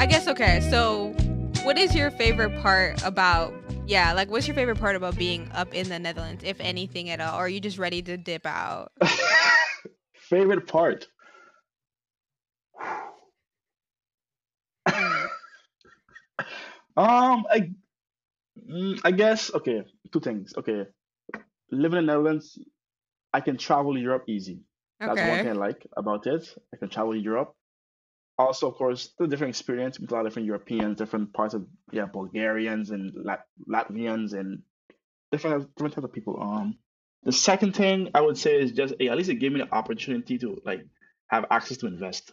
I guess okay. So, what is your favorite part about? Yeah, like what's your favorite part about being up in the Netherlands, if anything at all? Or are you just ready to dip out? Favorite part. Mm. Um, I mm, I guess okay, two things. Okay, living in the Netherlands, I can travel Europe easy. That's one thing I like about it. I can travel Europe. Also, of course, the different experience with a lot of different Europeans, different parts of yeah, Bulgarians and Lat Latvians and different different types of people. Um, the second thing I would say is just eh, at least it gave me the opportunity to like have access to invest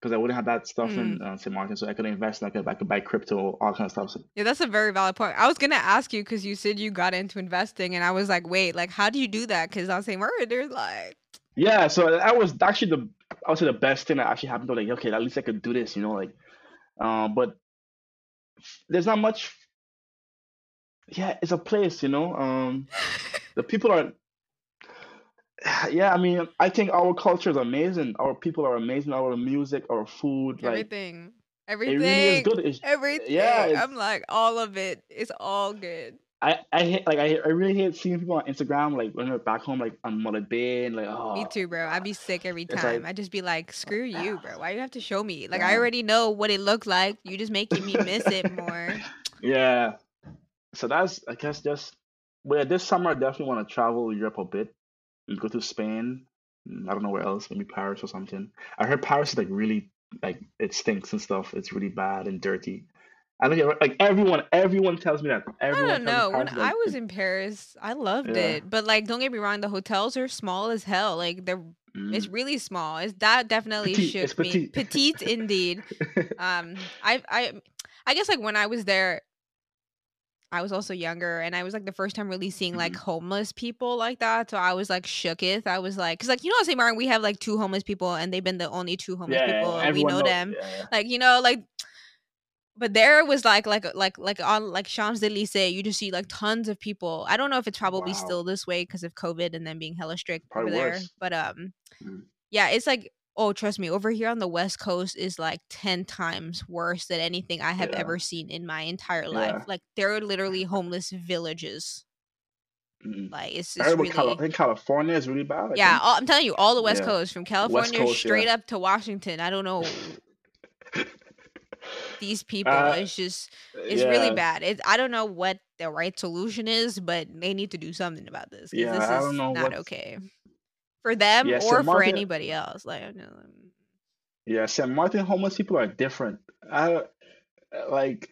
because I wouldn't have that stuff Mm. in uh, St. Martin, so I could invest, and I could I could buy crypto, all kind of stuff. So, Yeah, that's a very valid point. I was gonna ask you because you said you got into investing, and I was like, wait, like how do you do that? Because on St. Martin, there's like, yeah, so that was actually the I would say the best thing that actually happened. To like, okay, at least I could do this, you know, like, um, but there's not much. Yeah, it's a place, you know. Um, the people are. Yeah, I mean, I think our culture is amazing. Our people are amazing. Our music, our food, like everything, it really is everything, good. It's, everything. yeah, it's, I'm like, all of it. it is all good. I I hate like I I really hate seeing people on Instagram like when they're back home like on Mullet Bay and like oh Me too, bro. I'd be sick every time. like I'd just be like, screw you, bro. Why you have to show me? Like, I already know what it looked like. You just making me miss it more. yeah. So that's I guess just well yeah, this summer I definitely want to travel Europe a bit and go to Spain. Mm, I don't know where else, maybe Paris or something. I heard Paris is like really like it stinks and stuff. It's really bad and dirty. I think it- like everyone everyone tells me that. I Everyone don't know. When I was in Paris, I loved yeah. it. But like, don't get me wrong, the hotels are small as hell. Like, they're it's Mm. really small. It's that definitely Petite. It's shook me. petite. Petite indeed. Um, I I I guess like when I was there, I was also younger, and I was like the first time really seeing like Mhm. homeless people like that. So I was like shooketh. I was like, cause like you know, St. Martin, we have like two homeless people, and they've been the only two homeless Yeah, people, and we know knows. them. Yeah. Like you know, like but there was like like like like on like Champs Elysees, you just see like tons of people. I don't know if it's probably Wow. still this way because of COVID and then being hella strict over Probably there. worse. But um, Mm. yeah, it's like oh, trust me, over here on the West Coast is like ten times worse than anything I have Yeah. ever seen in my entire life. Yeah. Like there are literally homeless villages. Mm. Like it's I just heard Cali- I really. think California is really bad. I Yeah, all, I'm telling you, all the West Yeah. Coast, from California Coast, straight up to Washington. I don't know these people. Uh, it's just it's really bad. It, I don't know what the right solution is, but they need to do something about this because yeah. this is not what. okay for them Yeah, or St. for anybody else. Like, I know, Yeah, St. Martin homeless people are different. I like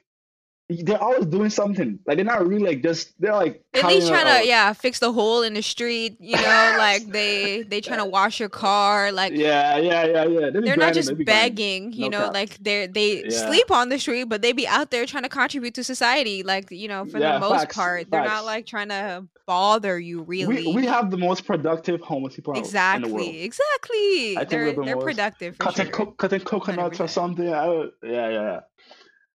they're always doing something. Like they're not really like just they're like at least trying to yeah fix the hole in the street. You know, like they they trying to wash your car. Like yeah, yeah, yeah, yeah. They they're not just they be begging. You No know, like they they Yeah. sleep on the street, but they be out there trying to contribute to society. Like you know, for Yeah, the most facts, part, they're not like trying to bother you. Really, We we have the most productive homeless people out in the world. Exactly, exactly. They're the they're most productive for cutting sure. co- cutting coconuts or 100%. something. I yeah, yeah, yeah.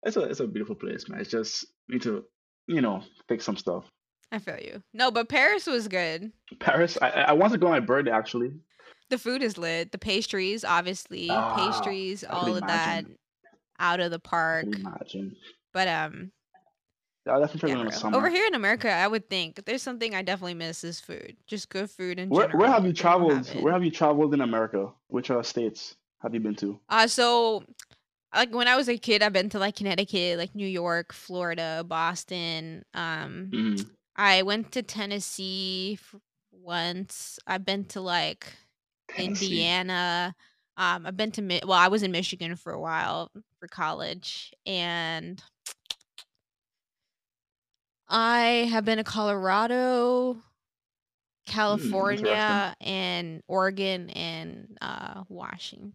It's a it's a beautiful place, man. It's just need to you know fix some stuff. I feel you. No, but Paris was good. Paris. I I want to go on my birthday actually. The food is lit. The pastries, obviously, Ah, pastries, all of that out of the park. imagine. But um, I'll definitely try yeah, to go in summer. Over here in America, I would think there's something I definitely miss is food. Just good food and. Where general. where have you traveled? have. Where have you traveled in America? Which uh, states have you been to? Uh, so like when I was a kid, I've been to like Connecticut, like New York, Florida, Boston. Um, hmm I went to Tennessee once. I've been to like Tennessee. Indiana. Um, I've been to Mi- well, I was in Michigan for a while for college, and I have been to Colorado, interesting. California, and Oregon, and uh, Washington.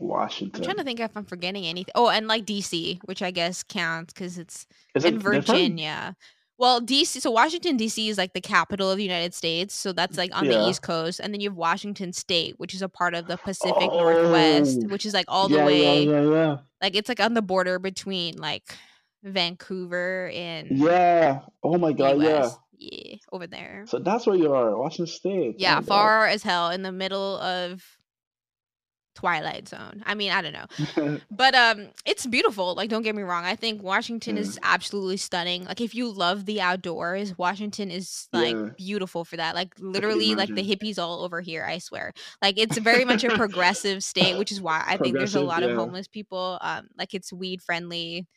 I'm trying to think if I'm forgetting anything. Oh, and like DC, which I guess counts because it's Is in it different? Virginia. Well, DC, so Washington DC is like the capital of the United States, so that's like on the East Coast, and then you have Washington State, which is a part of the Pacific oh. Northwest, Oh, which is like all the way, yeah, yeah, yeah. like it's like on the border between like Vancouver and Yeah. Oh my God. Yeah. Yeah, over there. So that's where you are, Washington State. Yeah, Oh God. far as hell in the middle of Twilight Zone. I mean, I don't know. But um it's beautiful. Like don't get me wrong. I think Washington Mm, is absolutely stunning. Like if you love the outdoors, Washington is like yeah, beautiful for that. Like literally like the hippies all over here, I swear. Like it's very much a progressive state, which is why I think there's a lot of homeless people. Um like it's weed friendly.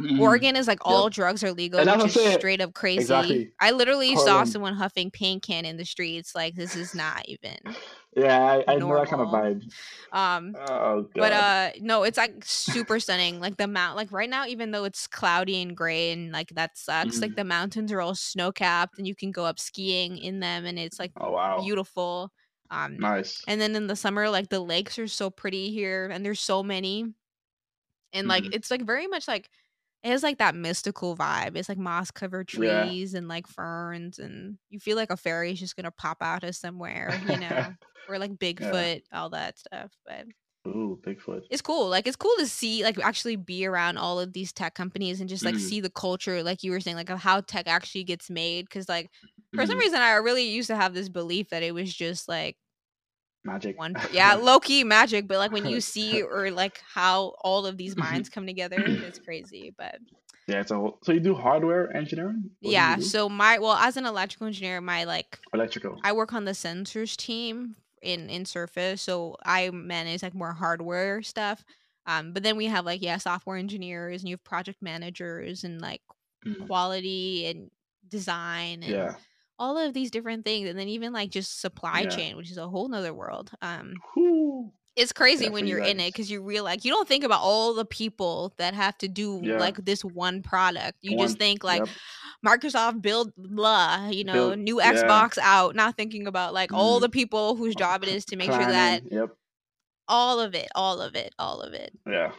Mm, Oregon is like yep. all drugs are legal, And which is straight up crazy. Exactly. I literally saw someone huffing paint can in the streets. Like this is not even Yeah, I, I know that kind of vibe. Um Oh but God. uh no, it's like super stunning. Like the mount like right now, even though it's cloudy and gray and like that sucks, like Mm. the mountains are all snow capped and you can go up skiing in them and it's like Oh wow. beautiful. Um Nice. and then in the summer, like the lakes are so pretty here and there's so many. And like hmm it's like very much like it has like that mystical vibe. It's like moss covered Yeah. trees and like ferns and you feel like a fairy is just gonna pop out of somewhere, you know. Or like Yeah. Bigfoot, all that stuff. But Ooh, Bigfoot. it's cool. Like it's cool to see like actually be around all of these tech companies and just like Mm, see the culture, like you were saying, like of how tech actually gets made. Cause like for some mm. reason I really used to have this belief that it was just like Magic. one yeah, low key magic, but like when you see or like how all of these minds come together, it's crazy. But Yeah, whole, so you do hardware engineering? What yeah, so my well, as an electrical engineer, my like Electrical. I work on the sensors team in in Surface, so I manage like more hardware stuff. Um, but then we have like yeah, software engineers and you have project managers and like Mm, quality and design and Yeah. all of these different things, and then even like just supply Yeah. chain, which is a whole nother world. Um, Whew. It's crazy Yeah, when you you're in it because you realize you don't think about all the people that have to do Yeah. like this one product. You just think like Yep. Microsoft build blah, you know, Build. new Yeah. Xbox out, not thinking about like all Mm. the people whose job it is to make sure that Yep. all of it, all of it, all of it. Yeah.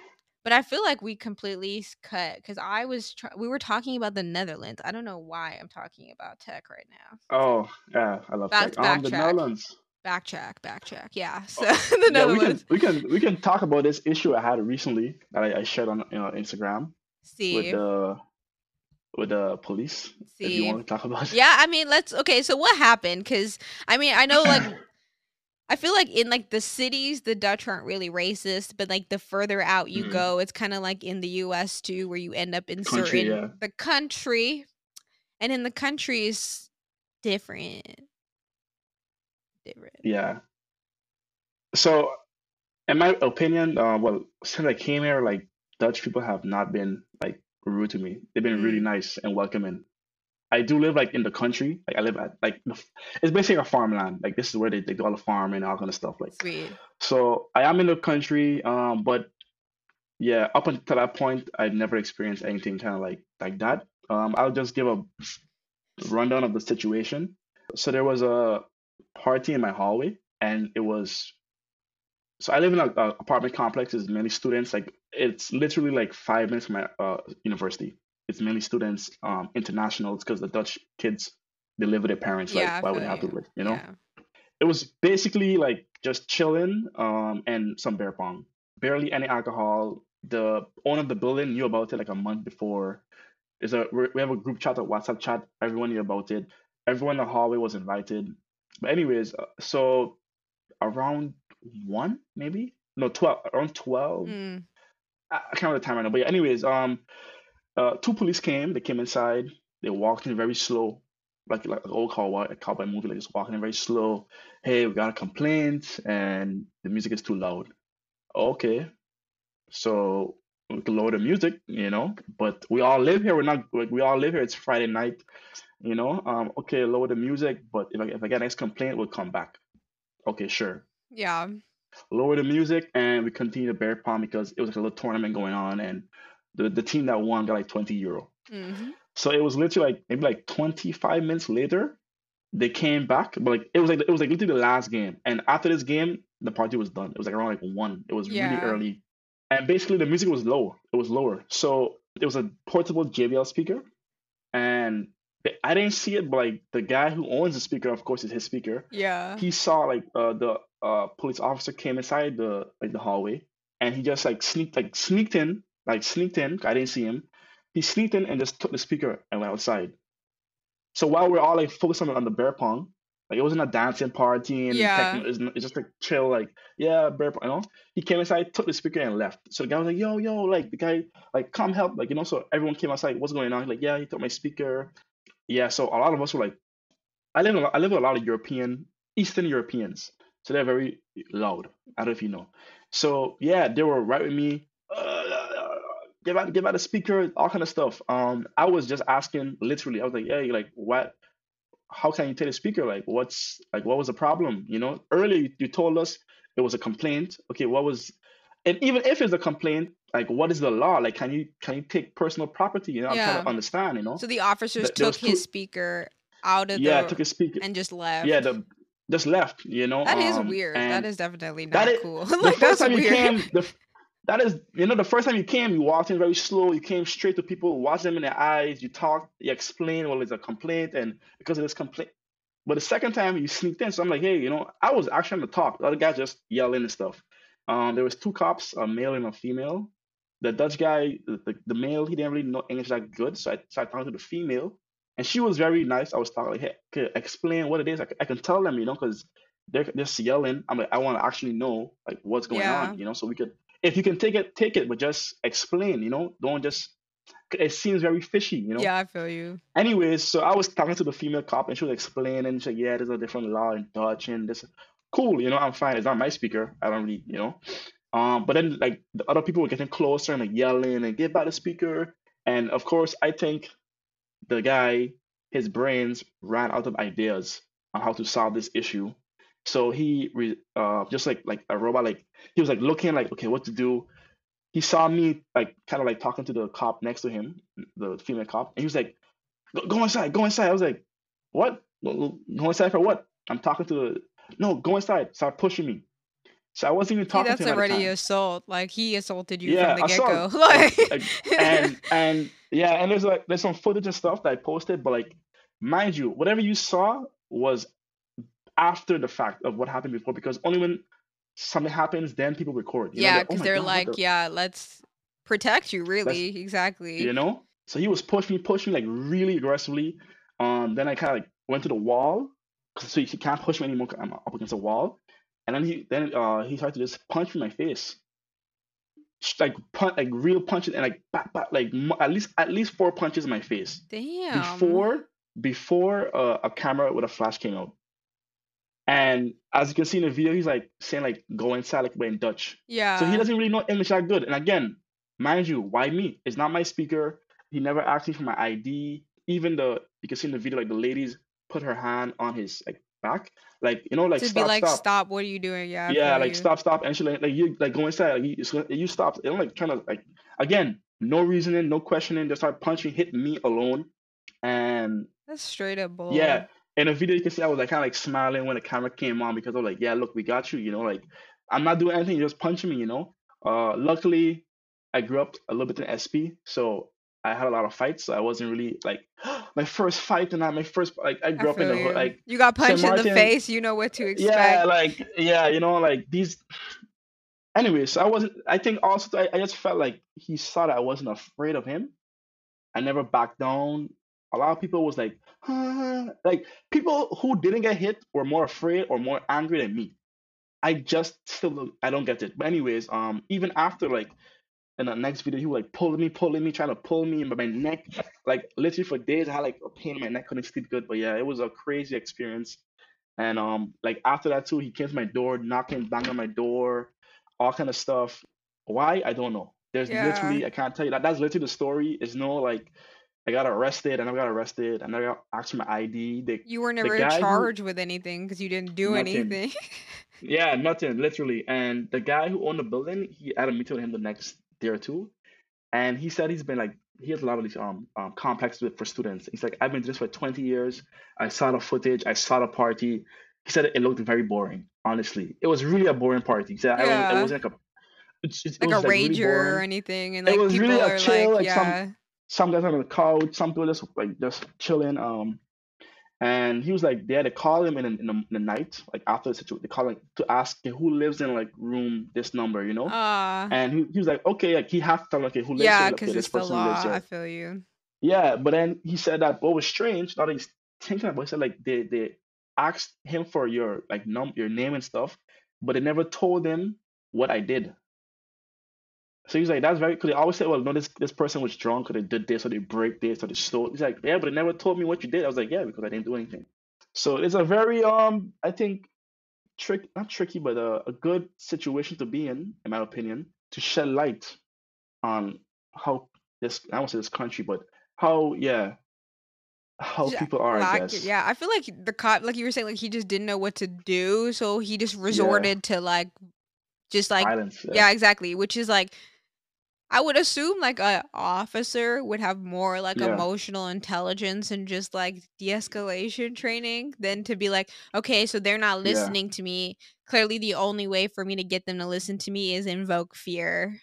But I feel like we completely cut because I was try- we were talking about the Netherlands. I don't know why I'm talking about tech right now. Oh, yeah. I love Back tech. Um, the Netherlands. Backtrack, backtrack. Yeah, so Oh, the yeah, we can we can we can talk about this issue I had recently that I, I shared on you know, Instagram with the with the police. If you see. want to talk about it. Yeah, I mean, let's okay, so what happened? Cuz I mean, I know like I feel like in like the cities the Dutch aren't really racist, but like the further out you Mm. go, it's kind of like in the US too where you end up in Country, certain yeah. the country and in the country is different. Different. Yeah. So, in my opinion, uh, well, since I came here, like Dutch people have not been like rude to me. They've been really Mm. nice and welcoming. I do live like in the country. Like I live at like it's basically a farmland. Like this is where they, they do all the farm and all kind of stuff. Like Sweet. so, I am in the country. Um, but yeah, up until that point, I've never experienced anything kind of like like that. Um, I'll just give a rundown of the situation. So there was a party in my hallway, and it was so I live in a, a apartment complex. There's many students. Like it's literally like five minutes from my uh, university. It's mainly students, um, internationals, because the Dutch kids they live with their parents. Yeah, Like why would they have to live? You know. Yeah. It was basically like just chilling, um, and some beer pong. Barely any alcohol. The owner of the building knew about it like a month before. There's a we have a group chat, a WhatsApp chat. Everyone knew about it. Everyone in the hallway was invited. But anyways, uh, so around one maybe no twelve around twelve. Mm. I, I can't remember the time right now. But yeah, anyways, um, uh, two police came. They came inside. They walked in very slow, like like an old cowboy, a cowboy movie, like just walking in very slow. Hey, we got a complaint, and the music is too loud. Okay, so we can lower the music, you know. But we all live here. We're not like we all live here. It's Friday night, you know. Um, okay, lower the music. But if I if I get next complaint, we'll come back. Okay, sure. Yeah. Lower the music, and we continue to bear pong because it was like a little tournament going on, and the the team that won got like 20 euro. hmm So it was literally like maybe like 25 minutes later, they came back, but like it was like it was like literally the last game. And after this game, the party was done. It was like around like one. It was really early. And basically the music was low. It was lower. So it was a portable JBL speaker. And I didn't see it, but like the guy who owns the speaker, of course, is his speaker. Yeah. He saw like uh, the uh, police officer came inside the like the hallway, and he just like sneaked like sneaked in, like sneaked in. I didn't see him. He sneaked in and just took the speaker and went outside. So while we're all like focused on, on the bear pong, Like it wasn't a dancing party and Yeah. techno. It's, it's just like chill, like yeah, bear, you know. He came inside, took the speaker and left. So the guy was like, yo, yo, like the guy, like come help, like you know. So everyone came outside. What's going on? Like, yeah, he took my speaker. Yeah. So a lot of us were like, I live, a lot, I live with a lot of European, Eastern Europeans, so they're very loud. I don't know if you know. So yeah, they were right with me. Uh, give out, give out the speaker, all kind of stuff. Um, I was just asking, literally, I was like, hey, like what? How can you take the speaker? Like, what's like, what was the problem? You know, earlier you told us it was a complaint. Okay, what was? And even if it's a complaint, like, what is the law? Like, can you can you take personal property? You know, I'm trying to understand. You know, So the officers Th- there took two. his speaker out of Yeah, the took his speaker. and just left. Yeah, the just left. You know, that is um, weird. That is definitely not is cool. the like first that's time you came. The that is, you know, the first time you came, you walked in very slow. You came straight to people, watch them in their eyes. You talked, you explained, well, it's a complaint, and because of this complaint. But the second time you sneaked in, so I'm like, hey, you know, I was actually on the talk. The other guy just yelling and stuff. Um, there was two cops, a male and a female. The Dutch guy, the, the, male, he didn't really know English that good, so I started talking to the female, and she was very nice. I was talking like, hey, could explain what it is. I can tell them, you know, because they're just yelling. I'm like, I want to actually know like what's going Yeah. on, you know, so we could, if you can take it, take it, but just explain, you know, don't just. It seems very fishy, you know. Yeah, I feel you. Anyways, so I was talking to the female cop and she was explaining, she's like, yeah, there's a different law in Dutch and this cool, you know, I'm fine. It's not my speaker. I don't really, you know. Um, but then like the other people were getting closer and like yelling and get by the speaker. And of course, I think the guy, his brains ran out of ideas on how to solve this issue. So he re uh just like like a robot, like he was like looking like, okay, what to do. He saw me like kind of like talking to the cop next to him, the female cop, and he was like, go, go inside, go inside. I was like, what? Go inside for what? I'm talking to the no, go inside. Start pushing me. So I wasn't even See, talking that's to him at the already time. assault. Like he assaulted you Yeah, from the get go. assault. Like, Like, and and yeah, and there's like there's some footage and stuff that I posted, but like mind you, whatever you saw was after the fact of what happened before, because only when something happens, then people record. You know, yeah, oh because my they're God, what like, the-" yeah, let's protect you. That's Really, exactly. you know. So he was pushing me, pushing me like really aggressively. Um, then I kind of like went to the wall, 'cause- so he can't push me anymore. 'cause I'm up against the wall. And then he then uh he started to just punch me in my face, like punch like real punches and like bat, bat, like at least at least four punches in my face Damn. before before uh, a camera with a flash came out. And as you can see in the video, he's like saying like go inside like we're in Dutch. Yeah. So he doesn't really know English that good. And again, mind you, why me? It's not my speaker. He never asked me for my ID. Even the you can see in the video, like the ladies put her hand on his like back, like you know, like To be stop, like, stop. stop. What are you doing? Yeah, Yeah, like you. stop, stop, and she like, like you like go inside, like you, you stop. Don't like trying to like again, no reasoning, no questioning. They start punching, hit me alone, and That's straight up bull. yeah. In the video, you can see I was like kind of like smiling when the camera came on because I was like, yeah, look, we got you. You know, like I'm not doing anything, you're just punching me. You know. Uh, luckily, I grew up a little bit in SP, so I had a lot of fights. So I wasn't really like my first fight, and not my first like I I grew up in the hood, you. like you got punched in the face. You know what to expect. yeah, like yeah, you know, like these. Anyway, so I wasn't. I think also I, I just felt like he saw that I wasn't afraid of him. I never backed down. A lot of people was like, huh, like people who didn't get hit were more afraid or more angry than me. I just still don't, I don't get it. But anyways, um, even after like in the next video, he was like pulling me, pulling me, trying to pull me in my neck. Like literally for days, I had like a pain in my neck, couldn't sleep good. But yeah, it was a crazy experience. And um, like after that too, he came to my door, knocking, banging on my door, all kind of stuff. Why? I don't know. There's Yeah. literally I can't tell you that. That's literally the story. It's no like I got arrested. And I got arrested. And I got asked for my ID. They You were never guy who- charged with anything because you didn't do Nothing. anything. Yeah, nothing, literally. And the guy who owned the building, he had a meeting with him the next day too. and he said he's been like he has a lot of these um, um complexes with for students. He's like, I've been doing this for 20 years. I saw the footage, I saw the party. He said it looked very boring. Honestly, it was really a boring party. He said I don't, Yeah. it wasn't like a it's, it's, it like a was like really rager or anything, and It like was people really a are chill, like, like, some- yeah, Some guys on the couch, some people just like just chilling. Um, and he was like, they had to call him in, in, the, in the night, like after the situation, they call him to ask okay, who lives in like room this number, you know. ah, And he, he was like, okay, like he has to tell him, okay, who lives yeah, here? Okay, because this it's the person law. I feel you. Yeah, but then he said that what was strange, now that he's thinking about it, he said like they they asked him for your like num your name and stuff, but they never told him what I did. So he's like, that's very because they always say, well, no, this this person was drunk or they did this or they break this or they stole. He's like, yeah, but they never told me what you did. I was like, yeah, because I didn't do anything. So it's a very um, I think trick not tricky, but a, a good situation to be in, in my opinion, to shed light on how this I won't say this country, but how yeah, how Yeah, people are, I guess. yeah, I feel like the cop, like you were saying, like he just didn't know what to do, so he just Yeah, resorted to like, just like, violence. Yeah, yeah, exactly, which is like, I would assume like a officer would have more like yeah, emotional intelligence and just like de-escalation training than to be like, okay, so they're not yeah. listening to me. Clearly, the only way for me to get them to listen to me is invoke fear.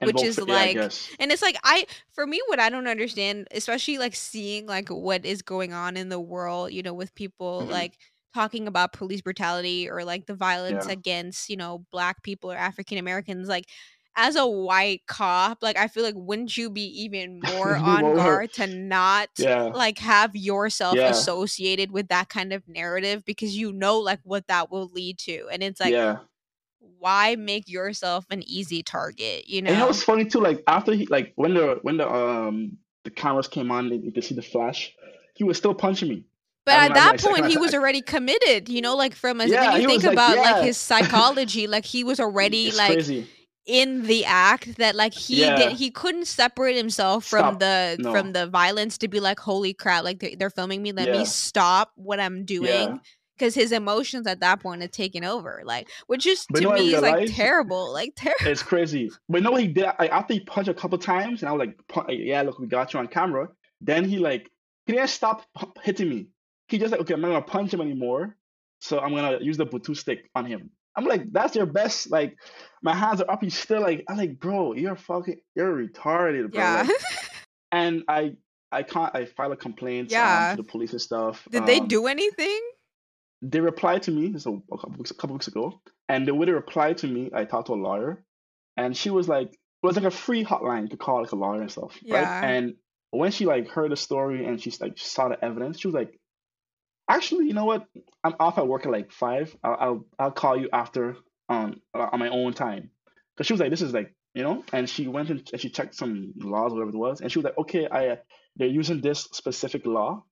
And which is yeah, like and it's like I for me what I don't understand, especially like seeing like what is going on in the world, you know, with people hmm like talking about police brutality or like the violence Yeah, against, you know, black people or African Americans like as a white cop, like I feel like wouldn't you be even more on guard to not Yeah, like have yourself yeah, associated with that kind of narrative because you know like what that will lead to. And it's like yeah. why make yourself an easy target, you And know know? what's funny too? Like after he like when the when the um the cameras came on, and you could see the flash. He was still punching me. But at that point, he was already committed, you know, like from as then Yeah, you think like, about like his psychology, like he was already it's like crazy. In the act that like he did he couldn't separate himself from stop. the from the violence to be like holy crap like they, they're filming me let me stop what i'm doing because his emotions at that point had taken over like which is But to me is like terrible like terrible It's crazy. But you know he did? I, after he punched a couple times, and I was like, yeah, look, we got you on camera. Then he like he didn't stop hitting me. He just like, okay, I'm not gonna punch him anymore. So I'm gonna use the Bluetooth stick on him. I'm like, that's your best. Like, my hands are up. He's still like, I'm like, bro, you're fucking, you're retarded, bro. yeah Like, and I, I can't. I file a complaint um to the police and stuff. did they Um, do anything they replied to me. So a couple weeks, a couple weeks ago, and the way they replied to me, I talked to a lawyer and she was like, it was like a free hotline to call like a lawyer and stuff, right? yeah And when she like heard the story and she like saw the evidence, she was like, actually, you know what? I'm off at work at like five. I'll I'll, I'll call you after um uh, on my own time, because she was like, this is like you know, and she went and and she checked some laws, whatever it was, and she was like, okay, I uh, they're using this specific law,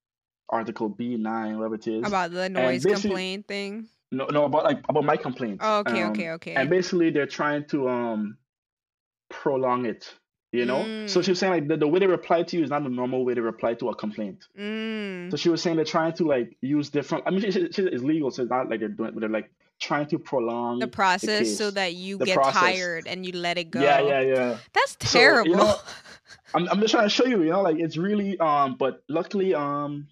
Article B nine, whatever it is, about the noise complaint thing? No no about like about my complaint, oh, okay um, okay. and okay basically they're trying to um prolong it, you know? So she mm was saying like the, the way they reply to you is not the normal way they reply to a complaint. So mm she was saying they're trying to like use different. I mean, she, she, she- it's legal, so it's not like they're doing, but they're like trying to prolong the process so case, that you the get process. tired and you let it go. yeah, yeah. Yeah that's So you terrible. know, I'm I'm just trying to show you, you know, like it's really um, but luckily um,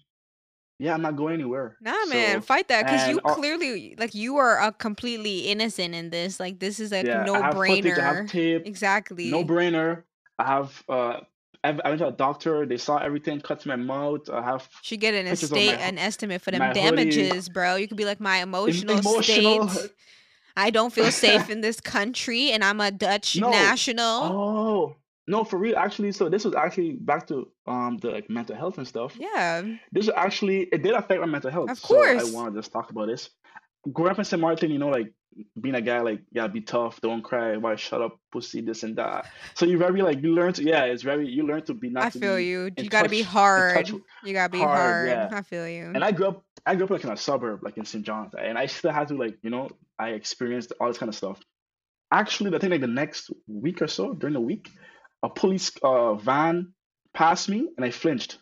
yeah, I'm not going anywhere. Nah, man, fight that because you uh, clearly like you are uh, completely innocent in this. Like this is like yeah, I no have footage, brainer. tape, no Exactly. brainer. I have uh, I I went to a doctor. They saw everything, cut my mouth. I have Should get an of my estate, an estimate for them my hoodie, damages, bro. You could be like my em- emotional emotional. state. I don't feel safe in this country, and I'm a Dutch No, national. oh no, for real. Actually, so this was actually back to um the like mental health and stuff. Yeah, This was actually it did affect my mental health. of So I course. want to just talk about this. Growing up in St. Martin, you know, like being a guy, like yeah, be tough, don't cry, why shut up, pussy, this and that. So you very like you learn to yeah, it's very you learn to be I not to feel be you. You gotta be touch touch hard. You gotta be hard, hard. yeah. I feel you. And I grew up I grew up like in a suburb, like in St. John's, and I still had to like, you know, I experienced all this kind of stuff. Actually, I think like the next week or so, during the week, a police uh, van passed me and I flinched.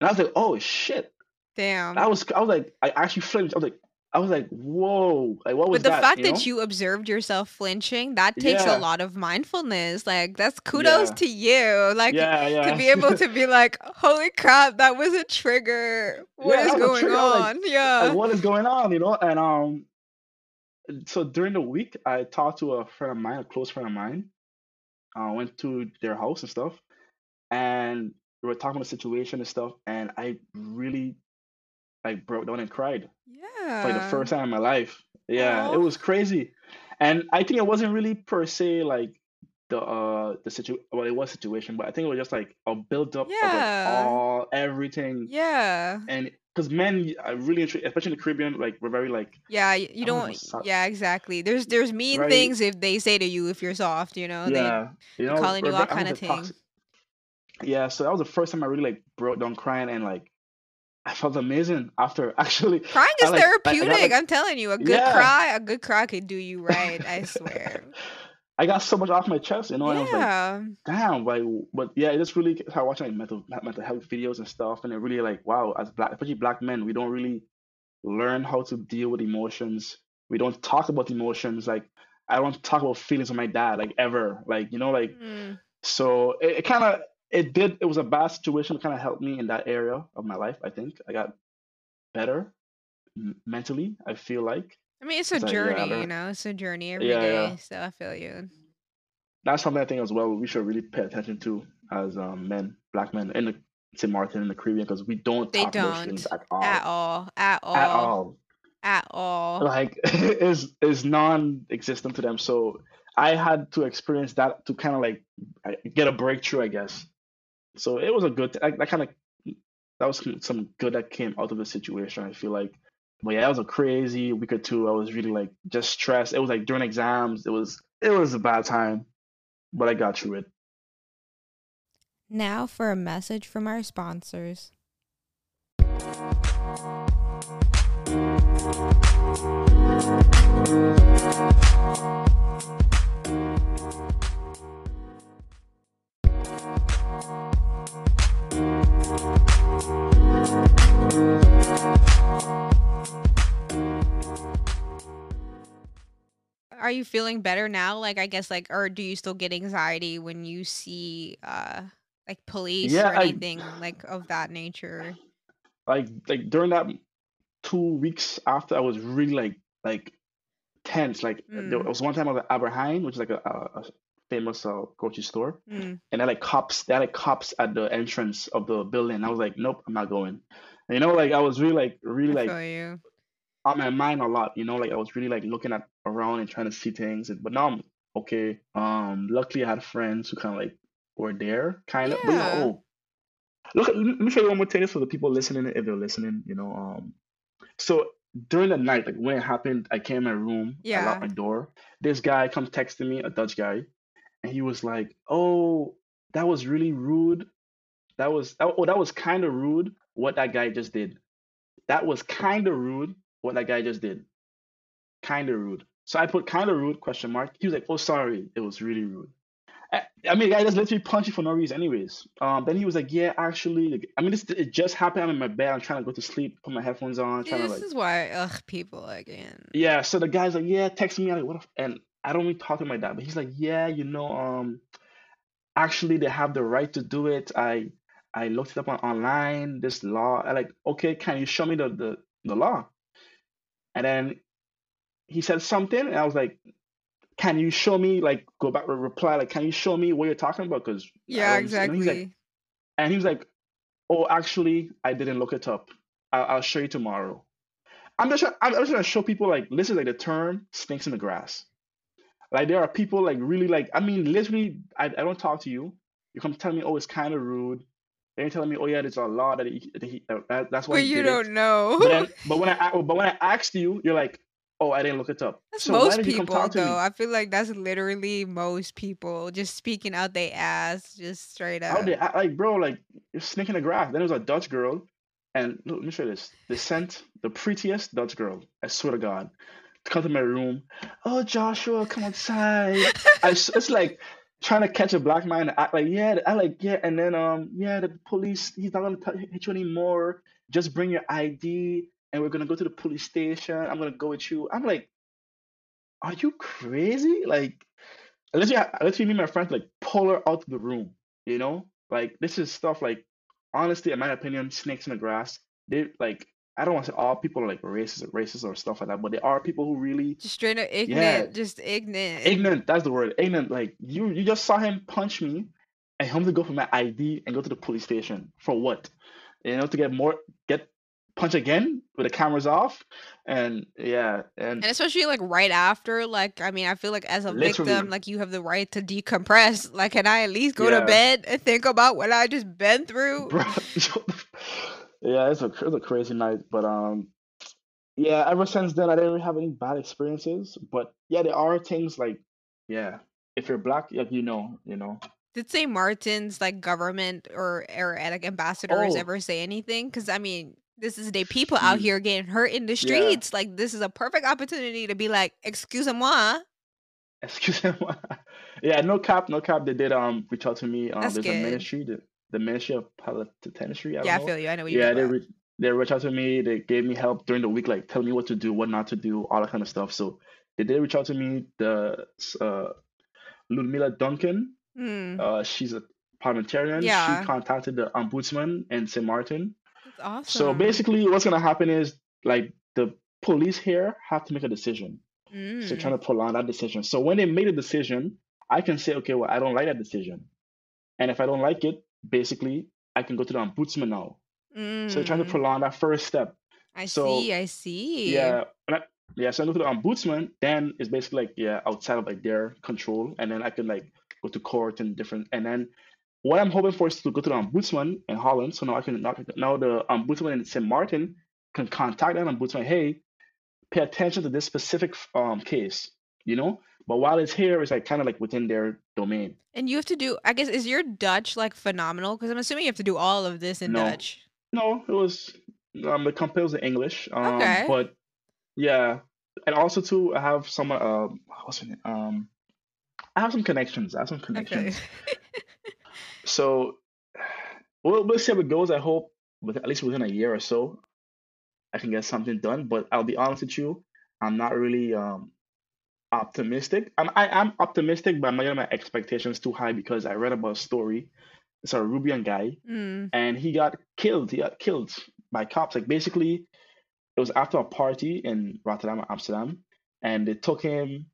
And I was like, oh shit. damn I was I was like I actually flinched. I was like I was like, whoa, like what was But the that? fact You that you observed yourself flinching, that takes a lot of mindfulness. Like that's kudos yeah, to you. Like yeah, yeah. to be able to be like, "Holy crap, that was a trigger. What Yeah, is that was a going trigger. I was like, on?" like Yeah. what is going on, you know? And um so during the week I talked to a friend of mine, a close friend of mine. I went to their house and stuff, and we were talking about the situation and stuff, and I really like broke down and cried Yeah. for the first time in my life. Yeah, it Oh. was crazy. And I think it wasn't really per se like the uh the situ well it was situation, but I think it was just like a build up of like all everything Yeah. and because men are really especially in the Caribbean like we're very like Yeah, you don't don't yeah, exactly. There's there's mean Very- things if they say to you if you're soft, you know. They yeah you know calling you all kind of a thing. toxic- yeah so that was the first time I really like broke down crying and like I felt amazing after actually Crying I is like- I- I got, therapeutic. like- I'm telling you, a good Yeah. cry, a good cry could do you right. I swear. I got so much off my chest you know and I was like yeah. damn like but yeah it just really started watching like mental mental health videos and stuff and it really like wow as black especially black men we don't really learn how to deal with emotions we don't talk about emotions like i don't talk about feelings with my dad like ever like you know like Mm. so it, it kind of it did it was a bad situation kind of helped me in that area of my life i think i got better m- mentally i feel like I mean, it's a It's like, yeah, I journey, you know. It's a journey every day. Yeah, yeah. So I feel you. that's something i think as well we should really pay attention to as um, men black men in the St. Martin in the Caribbean because we don't They don't at all. at all, at all, At all. at all. like is is non-existent to them so i had to experience that to kind of like get a breakthrough i guess so it was a good that, kind of that was some- good that came out of the situation i feel like. But yeah that was a crazy week or two. I was really like just stressed. It was like during exams it was it was a bad time but i got through it. Now for a message from our sponsors. Are you feeling better now? Like I guess like or do you still get anxiety when you see uh like police Yeah, or I- anything like of that nature? like like during that two weeks after I was really like like tense. Like there Mm. was one time I was at Albert Heijn, which is like a, a, a famous uh, grocery store, Mm. and had like cops. They had like cops at the entrance of the building. I was like, nope, I'm not going. And, you know, like I was really like really I like on my mind a lot. You know, like I was really like looking at around and trying to see things. And, but now I'm okay. Um, luckily I had friends who kind of like were there, kind of. But Yeah. oh, look. Let me show you one more thing for the people listening, if they're listening. You know, um, so during the night, like when it happened, I came in my room, I Yeah. locked my door. This guy comes texting me, a Dutch guy, and he was like, "Oh, that was really rude. That was oh, that was kind of rude. What that guy just did. That was kind of rude. What that guy just did. Kind of rude." So I put kind of rude question mark. He was like, "Oh, sorry, it was really rude." I, I mean, the guy just literally punched you for no reason, anyways. Um, then he was like, "Yeah, actually, like, I mean, this it just happened. I'm in my bed. I'm trying to go to sleep. Put my headphones on, trying to this like." is why ugh people again. Yeah, so the guy's like, yeah, text me. I'm like, what? the f-" And I don't really talk to my dad, but he's like, yeah, you know, um, actually, they have the right to do it. I I looked it up on online. This law. I like, okay, can you show me the the the law? And then he said something, and I was like, can you show me? Like, go back, re- reply, like, can you show me what you're talking about? Because Yeah, And like, exactly. and he was like, "Oh, actually, I didn't look it up. I'll, I'll show you tomorrow." I'm just I'm just gonna show people like listen like the term "snakes in the grass." Like there are people like really like I mean literally I, I don't talk to you. You come tell me, "Oh, it's kind of rude." Then you're telling me, "Oh yeah, there's a law that, he, that, he, uh, that that's why But you don't know. But then, but when I but when I asked you, you're like, "Oh, I didn't look it up." That's so most did you come people though. I feel like that's literally most people just speaking out they ass, just straight up. they act like, bro, like you're sneaking the grass. Then there was a Dutch girl, and look, let me show you this. They sent the prettiest Dutch girl, I swear to God, come to my room. Oh, Joshua, come outside. I, it's like trying to catch a black man and act like, yeah, I like, yeah, and then, um, yeah, the police, he's not gonna hit you anymore. Just bring your ID, and we're gonna go to the police station. I'm gonna go with you. I'm like, are you crazy? Like, literally, I I literally need my friend to like pull her out of the room. You know, like this is stuff like, honestly, in my opinion, snakes in the grass. They like, I don't want to say all people are like racist, racist or stuff like that, but there are people who really Just straight up Yeah. ignorant, just ignorant. ignorant. That's the word, ignorant. Like you, you just saw him punch me, and him to go for my ID and go to the police station for what? You know, to get more, get punch again with the cameras off, and yeah, and And especially like right after, like I mean, I feel like as a victim, like you have the right to decompress. Like, can I at least go to bed and think about what I just been through? bro. Yeah, it's a it's a crazy night, but um, yeah. Ever since then, I didn't really have any bad experiences. But yeah, there are things like yeah, if you're black, like you know, you know. Did St. Martin's like government or or uh, like ambassadors Oh, ever say anything? Because I mean, this is the people out here getting hurt in the yeah. streets. Like, this is a perfect opportunity to be like, "Excuse-moi." Excuse me. Yeah, no cap, no cap. They did um reach out to me. Um, That's there's a ministry, the, the Ministry of Penitentiary. I Yeah, I feel you. I know what you Yeah, they re they reached out to me. They gave me help during the week, like telling me what to do, what not to do, all that kind of stuff. So they did reach out to me. The uh Ludmila Duncan, Hmm. uh, she's a parliamentarian. Yeah. She contacted the ombudsman in St. Martin. that's So basically, what's gonna happen is like the police here have to make a decision. So they're Mm. trying to prolong that decision. So when they made a decision, I can say, okay, well, I don't like that decision. And if I don't like it, basically, I can go to the ombudsman now. So they're trying to Mm. prolong that first step. I So see. I see. yeah, I, yeah, so I go to the ombudsman, then it's basically like yeah, outside of like their control, and then I can like go to court and different. And then what I'm hoping for is to go to the ombudsman in Holland. So now I can now, now the ombudsman in St. Martin can contact that ombudsman. Hey, pay attention to this specific um case, you know. But while it's here, it's like kind of like within their domain. And you have to do, I guess, is your Dutch like phenomenal? Because I'm assuming you have to do all of this in No, Dutch. no, it was um the company was in English. Um, Okay. but yeah, and also too, I have some um what's her name? Um, I have some connections. I have some connections. Okay. So we'll we'll see how it goes. I hope with at least within a year or so, I can get something done. But I'll be honest with you, I'm not really um optimistic. I'm I am optimistic, but I'm not getting my expectations too high because I read about a story. It's a Rubian guy, Mm. and he got killed. He got killed by cops. Like basically, it was after a party in Rotterdam or Amsterdam, and they took him,